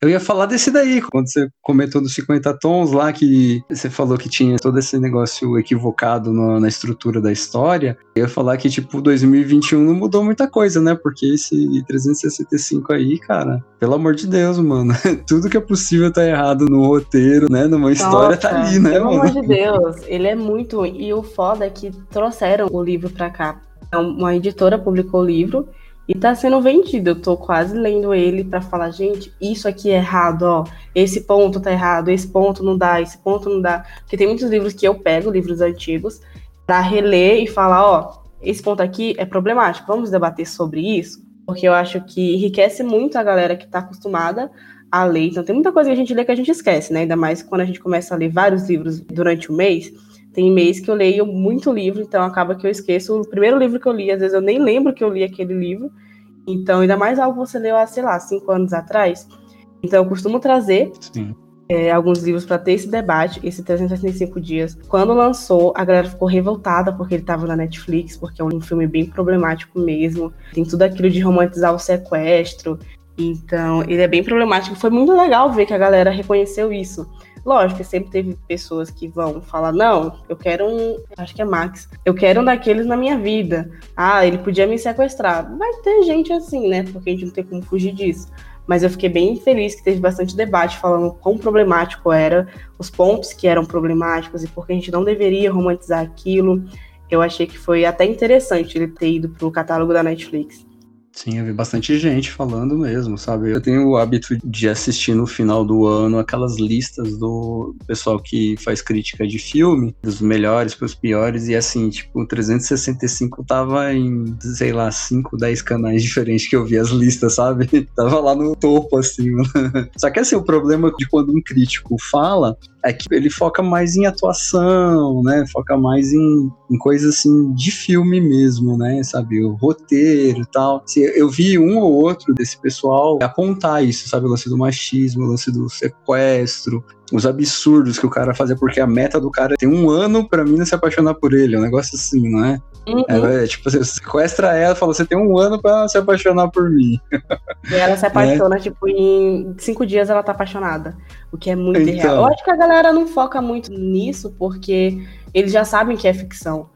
Eu ia falar desse daí, quando você comentou dos 50 tons lá, que você falou que tinha todo esse negócio equivocado no, na estrutura da história. Eu ia falar que, tipo, 2021 não mudou muita coisa, né? Porque esse 365 aí, cara, pelo amor de Deus, mano. Tudo que é possível tá errado no roteiro, né? Numa história tá Nossa, tá ali, né, pelo mano? Pelo amor de Deus, ele é muito. E o foda é que trouxeram o livro pra cá. Então, uma editora publicou o livro e tá sendo vendido. Eu tô quase lendo ele para falar, gente, isso aqui é errado, ó. Esse ponto tá errado, esse ponto não dá, esse ponto não dá. Porque tem muitos livros que eu pego, livros antigos, para reler e falar, ó, esse ponto aqui é problemático. Vamos debater sobre isso? Porque eu acho que enriquece muito a galera que tá acostumada a ler. Então tem muita coisa que a gente lê que a gente esquece, né? Ainda mais quando a gente começa a ler vários livros durante o mês. Tem mês que eu leio muito livro, então acaba que eu esqueço o primeiro livro que eu li. Às vezes eu nem lembro que eu li aquele livro. Então, ainda mais algo que você leu há, sei lá, cinco anos atrás. Então, eu costumo trazer é, alguns livros para ter esse debate, esse 365 dias. Quando lançou, a galera ficou revoltada porque ele estava na Netflix, porque é um filme bem problemático mesmo. Tem tudo aquilo de romantizar o sequestro. Então, ele é bem problemático. Foi muito legal ver que a galera reconheceu isso. Lógico, sempre teve pessoas que vão falar: não, eu quero um. Acho que é Max. Eu quero um daqueles na minha vida. Ah, ele podia me sequestrar. Vai ter gente assim, né? Porque a gente não tem como fugir disso. Mas eu fiquei bem feliz que teve bastante debate falando quão problemático era, os pontos que eram problemáticos e por que a gente não deveria romantizar aquilo. Eu achei que foi até interessante ele ter ido pro catálogo da Netflix. Sim, eu vi bastante gente falando mesmo, sabe? Eu tenho o hábito de assistir no final do ano aquelas listas do pessoal que faz crítica de filme, dos melhores para os piores, e assim, tipo, 365 tava em, sei lá, 5, 10 canais diferentes que eu vi as listas, sabe? tava lá no topo, assim. Só que assim, o problema de quando um crítico fala é que ele foca mais em atuação, né? Foca mais em, em coisas assim de filme mesmo, né? Sabe, o roteiro e tal. Eu vi um ou outro desse pessoal apontar isso, sabe? O lance do machismo, o lance do sequestro, os absurdos que o cara fazia, porque a meta do cara é tem um ano pra mina se apaixonar por ele, um negócio assim, não é? Uhum. É, tipo, você sequestra ela e fala, você tem um ano pra se apaixonar por mim. E ela se apaixona, é. tipo, em cinco dias ela tá apaixonada. O que é muito então... real. Eu acho que a galera não foca muito nisso, porque eles já sabem que é ficção.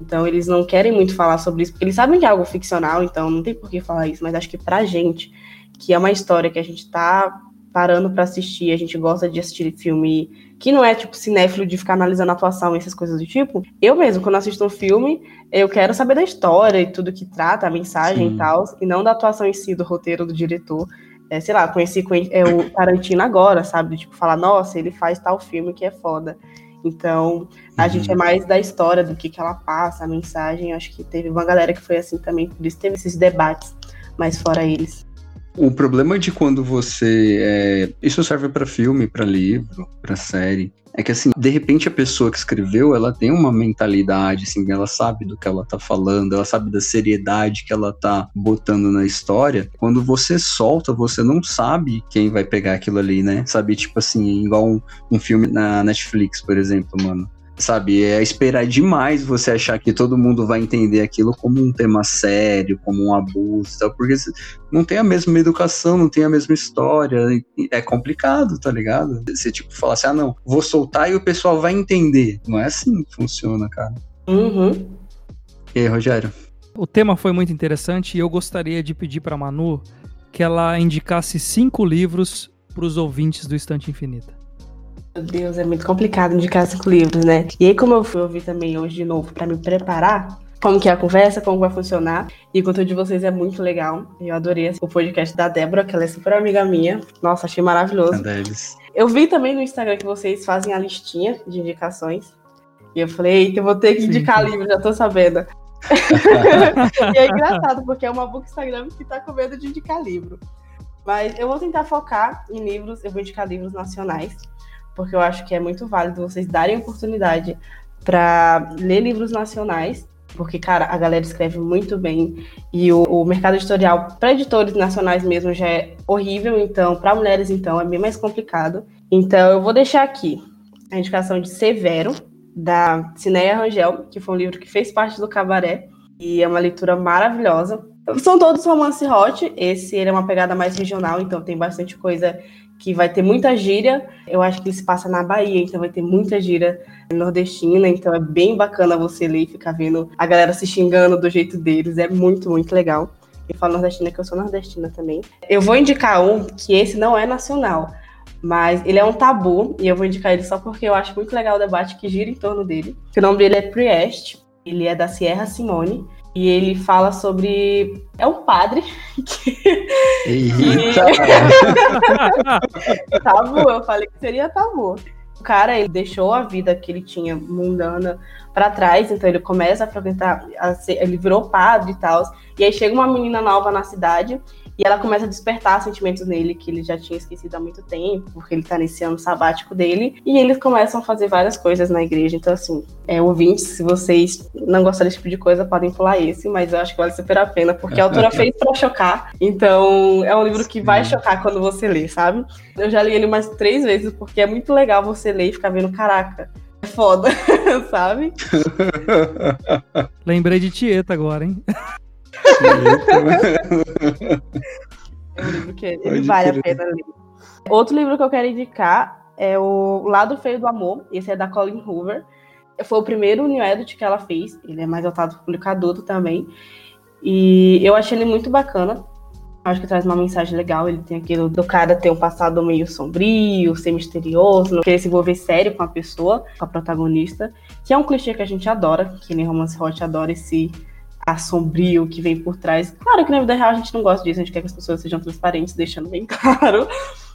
Então eles não querem muito falar sobre isso, porque eles sabem que é algo ficcional, então não tem por que falar isso, mas acho que pra gente, que é uma história que a gente tá parando para assistir, a gente gosta de assistir filme que não é tipo cinéfilo de ficar analisando a atuação e essas coisas do tipo. Eu mesmo, quando assisto um filme, eu quero saber da história e tudo que trata, a mensagem Sim. e tal, e não da atuação em si, do roteiro do diretor. É, sei lá, conheci é, o Tarantino agora, sabe? Tipo, falar, nossa, ele faz tal filme que é foda. Então, a uhum. gente é mais da história, do que, que ela passa, a mensagem. Acho que teve uma galera que foi assim também, por isso teve esses debates, mas fora eles. O problema de quando você. É... Isso serve para filme, para livro, para série. É que assim, de repente a pessoa que escreveu, ela tem uma mentalidade, assim, ela sabe do que ela tá falando, ela sabe da seriedade que ela tá botando na história. Quando você solta, você não sabe quem vai pegar aquilo ali, né? Sabe, tipo assim, igual um, um filme na Netflix, por exemplo, mano sabe? É esperar demais você achar que todo mundo vai entender aquilo como um tema sério, como um abuso, tal, porque não tem a mesma educação, não tem a mesma história, é complicado, tá ligado? Você tipo falar assim, ah não, vou soltar e o pessoal vai entender. Não é assim que funciona, cara. Uhum. E aí, Rogério? O tema foi muito interessante e eu gostaria de pedir para Manu que ela indicasse cinco livros para os ouvintes do Estante Infinita. Meu Deus, é muito complicado indicar cinco livros, né? E aí, como eu fui ouvir também hoje de novo para me preparar, como que é a conversa, como vai funcionar. E o conteúdo de vocês é muito legal. Eu adorei o podcast da Débora, que ela é super amiga minha. Nossa, achei maravilhoso. Eu vi também no Instagram que vocês fazem a listinha de indicações. E eu falei, eita, eu vou ter que indicar sim. livro, já tô sabendo. e é engraçado, porque é uma book Instagram que tá com medo de indicar livro. Mas eu vou tentar focar em livros, eu vou indicar livros nacionais porque eu acho que é muito válido vocês darem oportunidade para ler livros nacionais, porque, cara, a galera escreve muito bem e o, o mercado editorial para editores nacionais mesmo já é horrível, então, para mulheres, então, é bem mais complicado. Então, eu vou deixar aqui a indicação de Severo, da Cineia Rangel, que foi um livro que fez parte do Cabaré, e é uma leitura maravilhosa. São todos romance hot, esse ele é uma pegada mais regional, então tem bastante coisa que vai ter muita gíria. Eu acho que ele se passa na Bahia, então vai ter muita gíria nordestina, então é bem bacana você ler e ficar vendo a galera se xingando do jeito deles, é muito, muito legal. Eu falo nordestina que eu sou nordestina também. Eu vou indicar um que esse não é nacional, mas ele é um tabu, e eu vou indicar ele só porque eu acho muito legal o debate que gira em torno dele. O nome dele é Priest, ele é da Sierra Simone, e ele fala sobre. É um padre que. Eita! tabu, eu falei que seria tabu. O cara, ele deixou a vida que ele tinha mundana para trás, então ele começa a frequentar, a ser, ele virou padre e tal. E aí chega uma menina nova na cidade e ela começa a despertar sentimentos nele que ele já tinha esquecido há muito tempo, porque ele tá nesse ano sabático dele. E eles começam a fazer várias coisas na igreja. Então, assim, é, ouvintes, se vocês não gostarem desse tipo de coisa, podem pular esse, mas eu acho que vale super a pena, porque a autora fez pra chocar. Então, é um livro que vai chocar quando você lê, sabe? Eu já li ele mais três vezes, porque é muito legal você ler e ficar vendo, caraca, é foda, sabe? Lembrei de Tieta agora, hein? é um livro que ele vale a pena ler. Outro livro que eu quero indicar é o Lado Feio do Amor. Esse é da Colin Hoover. Foi o primeiro New Adult que ela fez. Ele é mais voltado para o público adulto também. E eu achei ele muito bacana. Acho que traz uma mensagem legal. Ele tem aquilo do cara ter um passado meio sombrio, ser misterioso, não querer se envolver sério com a pessoa, com a protagonista. Que é um clichê que a gente adora, que nem romance hot adora esse ar sombrio que vem por trás. Claro que na vida real a gente não gosta disso, a gente quer que as pessoas sejam transparentes, deixando bem claro.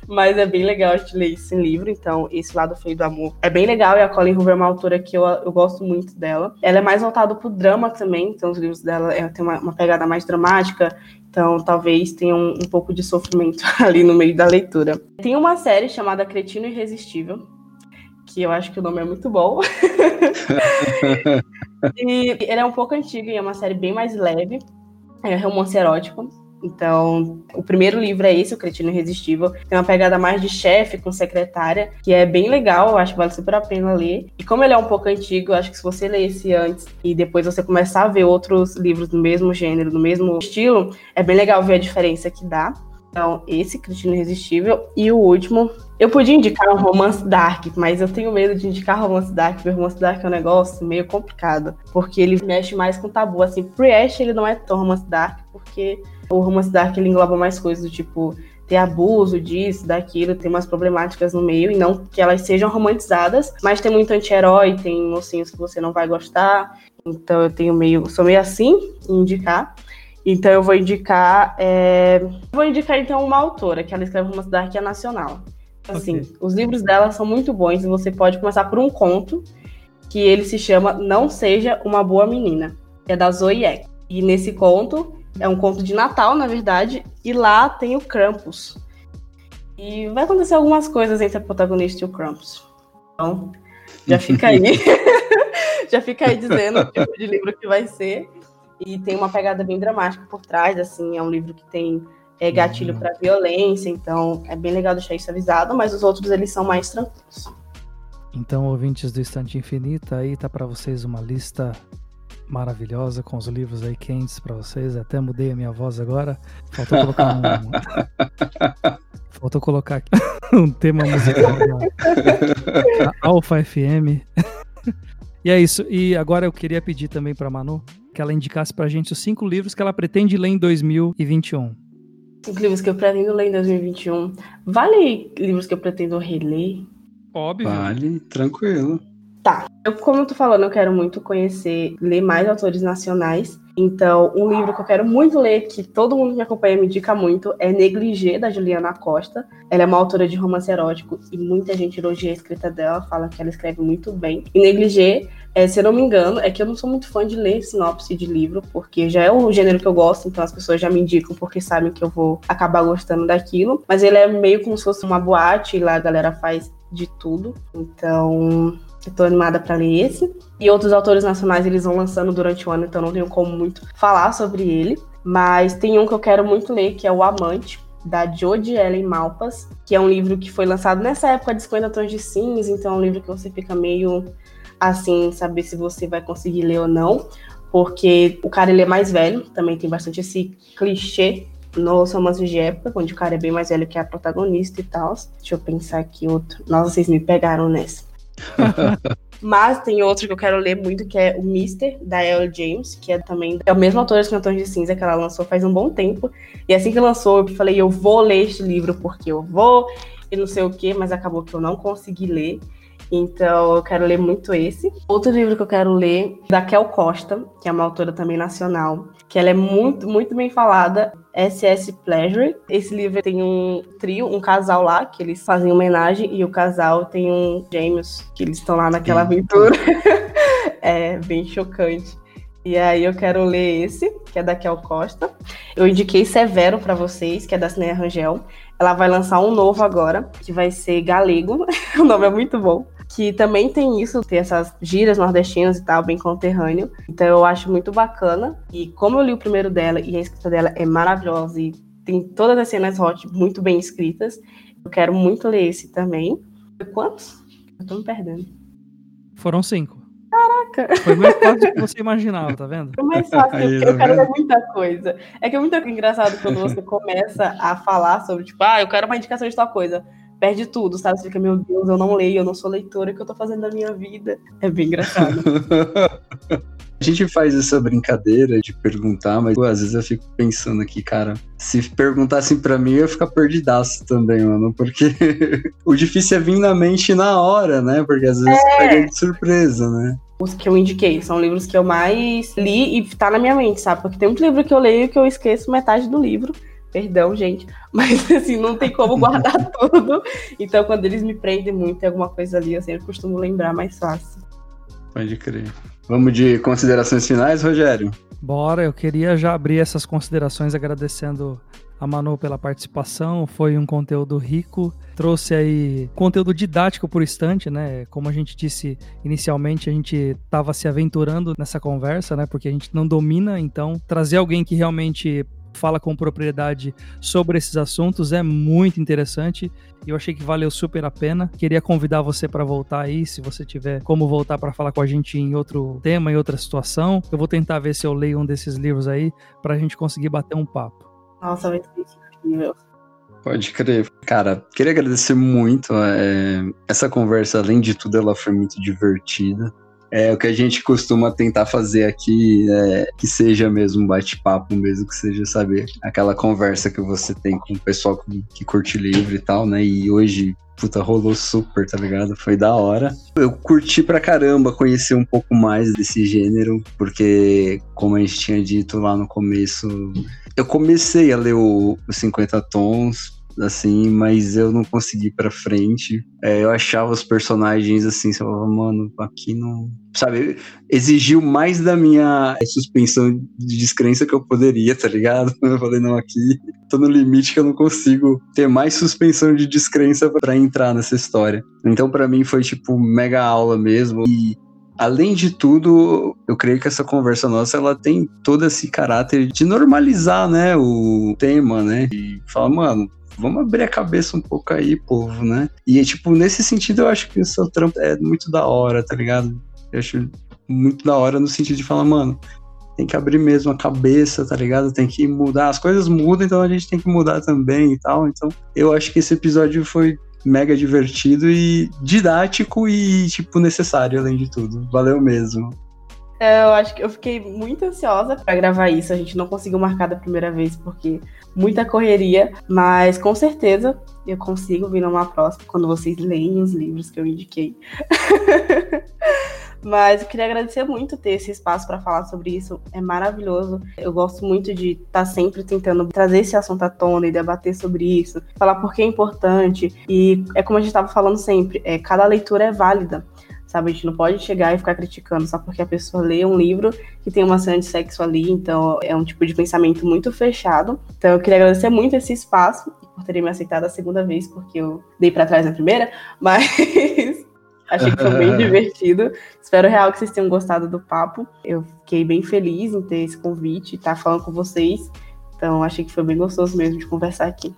Mas é bem legal a gente ler esse livro, então esse lado feio do amor é bem legal. E a Colin Hoover é uma autora que eu, eu gosto muito dela. Ela é mais voltada pro drama também, então os livros dela é, tem uma, uma pegada mais dramática. Então, talvez tenha um, um pouco de sofrimento ali no meio da leitura. Tem uma série chamada Cretino Irresistível, que eu acho que o nome é muito bom. e ele é um pouco antigo e é uma série bem mais leve. É romance erótico. Então, o primeiro livro é esse, O Cretino Irresistível. Tem uma pegada mais de chefe com secretária, que é bem legal, eu acho que vale super a pena ler. E como ele é um pouco antigo, eu acho que se você ler esse antes e depois você começar a ver outros livros do mesmo gênero, do mesmo estilo, é bem legal ver a diferença que dá. Então, esse Cretino Irresistível. E o último, eu podia indicar um romance dark, mas eu tenho medo de indicar romance dark, porque romance dark é um negócio meio complicado. Porque ele mexe mais com tabu. Assim, Pre-Ash ele não é tão romance dark, porque o romance dark ele engloba mais coisas do tipo ter abuso disso, daquilo, tem umas problemáticas no meio, e não que elas sejam romantizadas, mas tem muito anti-herói, tem mocinhos que você não vai gostar. Então eu tenho meio. sou meio assim em indicar. Então eu vou indicar. É... Vou indicar então uma autora, que ela escreve romance dark é nacional. Assim, okay. os livros dela são muito bons e você pode começar por um conto que ele se chama Não Seja Uma Boa Menina, que é da Zoe Eck. E nesse conto, é um conto de Natal, na verdade, e lá tem o Krampus. E vai acontecer algumas coisas entre a protagonista e o Krampus. Então, já fica aí. já fica aí dizendo o tipo de livro que vai ser. E tem uma pegada bem dramática por trás, assim, é um livro que tem é, gatilho uhum. para violência, então é bem legal deixar isso avisado, mas os outros eles são mais tranquilos. Então, ouvintes do Estante Infinita, aí tá para vocês uma lista maravilhosa com os livros aí quentes para vocês. Até mudei a minha voz agora. Faltou colocar um. Faltou colocar aqui um tema musical da Alpha FM. e é isso. E agora eu queria pedir também para Manu que ela indicasse pra gente os cinco livros que ela pretende ler em 2021. Cinco livros que eu pretendo ler em 2021. Vale livros que eu pretendo reler? Óbvio. Vale, tranquilo. Tá. Eu, como eu tô falando, eu quero muito conhecer, ler mais autores nacionais. Então, um livro que eu quero muito ler, que todo mundo que me acompanha me indica muito, é Negligê, da Juliana Costa. Ela é uma autora de romance erótico e muita gente elogia a escrita dela, fala que ela escreve muito bem. E Negligê, é, se eu não me engano, é que eu não sou muito fã de ler sinopse de livro, porque já é o gênero que eu gosto, então as pessoas já me indicam porque sabem que eu vou acabar gostando daquilo. Mas ele é meio como se fosse uma boate, e lá a galera faz de tudo. Então, Estou animada para ler esse. E outros autores nacionais eles vão lançando durante o ano, então não tenho como muito falar sobre ele. Mas tem um que eu quero muito ler, que é O Amante, da Jodie Ellen Malpas, que é um livro que foi lançado nessa época de 50 Tons de Cinza, então é um livro que você fica meio assim, saber se você vai conseguir ler ou não, porque o cara ele é mais velho, também tem bastante esse clichê nos romances de época, onde o cara é bem mais velho que a protagonista e tal. Deixa eu pensar aqui outro. Nossa, vocês me pegaram nessa. Mas tem outro que eu quero ler muito, que é o Mister, da Elle James, que é também é o mesmo autor de Cantões de Cinza que ela lançou faz um bom tempo. E assim que lançou, eu falei, eu vou ler este livro porque eu vou, e não sei o que, mas acabou que eu não consegui ler. Então eu quero ler muito esse. Outro livro que eu quero ler, da Kel Costa, que é uma autora também nacional, que ela é muito, muito bem falada, SS Pleasure. Esse livro tem um trio, um casal lá, que eles fazem homenagem, e o casal tem um gêmeos, que eles estão lá naquela aventura. é bem chocante. E aí eu quero ler esse, que é da Kel Costa. Eu indiquei Severo para vocês, que é da Cineia Rangel. Ela vai lançar um novo agora, que vai ser Galego. o nome é muito bom que também tem isso, tem essas gírias nordestinas e tal, bem conterrâneo. Então eu acho muito bacana. E como eu li o primeiro dela e a escrita dela é maravilhosa e tem todas as cenas hot muito bem escritas, eu quero muito ler esse também. Quantos? Eu tô me perdendo. Foram cinco. Caraca! Foi mais fácil do que você imaginava, tá vendo? Foi mais fácil, Aí, eu, eu quero ler muita coisa. É que é muito engraçado quando você começa a falar sobre, tipo, ah, eu quero uma indicação de tal coisa. Perde tudo, sabe? Você fica, meu Deus, eu não leio, eu não sou leitora, o que eu tô fazendo da minha vida? É bem engraçado. A gente faz essa brincadeira de perguntar, mas pô, às vezes eu fico pensando aqui, cara, se perguntassem para mim, eu ia ficar perdidaço também, mano, porque o difícil é vir na mente na hora, né? Porque às vezes é. pega de surpresa, né? Os que eu indiquei são livros que eu mais li e tá na minha mente, sabe? Porque tem muito livro que eu leio que eu esqueço metade do livro. Perdão, gente, mas assim, não tem como guardar tudo. Então, quando eles me prendem muito, tem alguma coisa ali, eu sempre costumo lembrar mais fácil. Pode crer. Vamos de considerações finais, Rogério? Bora, eu queria já abrir essas considerações agradecendo a Manu pela participação. Foi um conteúdo rico, trouxe aí conteúdo didático por instante, né? Como a gente disse inicialmente, a gente estava se aventurando nessa conversa, né? Porque a gente não domina, então trazer alguém que realmente fala com propriedade sobre esses assuntos é muito interessante e eu achei que valeu super a pena. Queria convidar você para voltar aí, se você tiver como voltar para falar com a gente em outro tema, em outra situação. Eu vou tentar ver se eu leio um desses livros aí para a gente conseguir bater um papo. Nossa, vai ser incrível. Pode crer. Cara, queria agradecer muito. É, essa conversa, além de tudo, ela foi muito divertida. É o que a gente costuma tentar fazer aqui, é, que seja mesmo um bate-papo, mesmo que seja, saber aquela conversa que você tem com o pessoal que, que curte livro e tal, né? E hoje puta, rolou super, tá ligado? Foi da hora. Eu curti pra caramba conhecer um pouco mais desse gênero, porque, como a gente tinha dito lá no começo, eu comecei a ler o, o 50 Tons, assim, mas eu não consegui pra frente. É, eu achava os personagens assim, você falava, mano, aqui não. Sabe, exigiu mais da minha suspensão de descrença que eu poderia, tá ligado? Eu falei, não, aqui tô no limite que eu não consigo ter mais suspensão de descrença para entrar nessa história. Então, para mim, foi tipo mega aula mesmo. E além de tudo, eu creio que essa conversa nossa ela tem todo esse caráter de normalizar, né, o tema, né? E falar, mano, vamos abrir a cabeça um pouco aí, povo, né? E, tipo, nesse sentido, eu acho que o seu trampo é muito da hora, tá ligado? Eu acho muito da hora no sentido de falar, mano, tem que abrir mesmo a cabeça, tá ligado? Tem que mudar. As coisas mudam, então a gente tem que mudar também e tal. Então, eu acho que esse episódio foi mega divertido e didático e, tipo, necessário, além de tudo. Valeu mesmo. É, eu acho que eu fiquei muito ansiosa para gravar isso. A gente não conseguiu marcar da primeira vez porque muita correria, mas com certeza eu consigo vir numa próxima quando vocês leem os livros que eu indiquei. Mas eu queria agradecer muito ter esse espaço para falar sobre isso. É maravilhoso. Eu gosto muito de estar tá sempre tentando trazer esse assunto à tona e debater sobre isso, falar por que é importante. E é como a gente estava falando sempre, é, cada leitura é válida sabe? A gente não pode chegar e ficar criticando só porque a pessoa lê um livro que tem uma cena de sexo ali, então é um tipo de pensamento muito fechado. Então eu queria agradecer muito esse espaço por terem me aceitado a segunda vez, porque eu dei para trás na primeira, mas achei que foi bem divertido. Espero real que vocês tenham gostado do papo. Eu fiquei bem feliz em ter esse convite, estar tá falando com vocês. Então achei que foi bem gostoso mesmo de conversar aqui.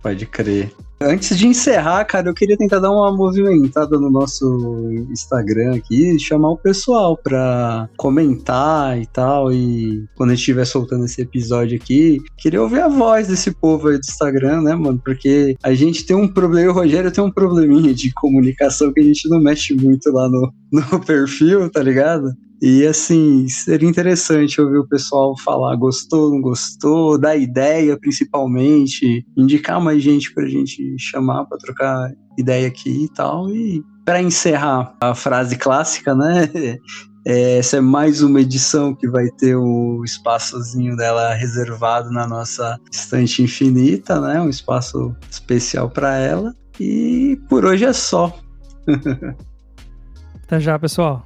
Pode crer. Antes de encerrar, cara, eu queria tentar dar uma movimentada no nosso Instagram aqui chamar o pessoal pra comentar e tal. E quando a gente estiver soltando esse episódio aqui, queria ouvir a voz desse povo aí do Instagram, né, mano? Porque a gente tem um problema, o Rogério tem um probleminha de comunicação que a gente não mexe muito lá no, no perfil, tá ligado? E assim, seria interessante ouvir o pessoal falar gostou, não gostou, dar ideia principalmente, indicar mais gente pra gente chamar para trocar ideia aqui e tal. E para encerrar a frase clássica, né? É, essa é mais uma edição que vai ter o espaçozinho dela reservado na nossa estante infinita, né? Um espaço especial para ela. E por hoje é só. Até já, pessoal.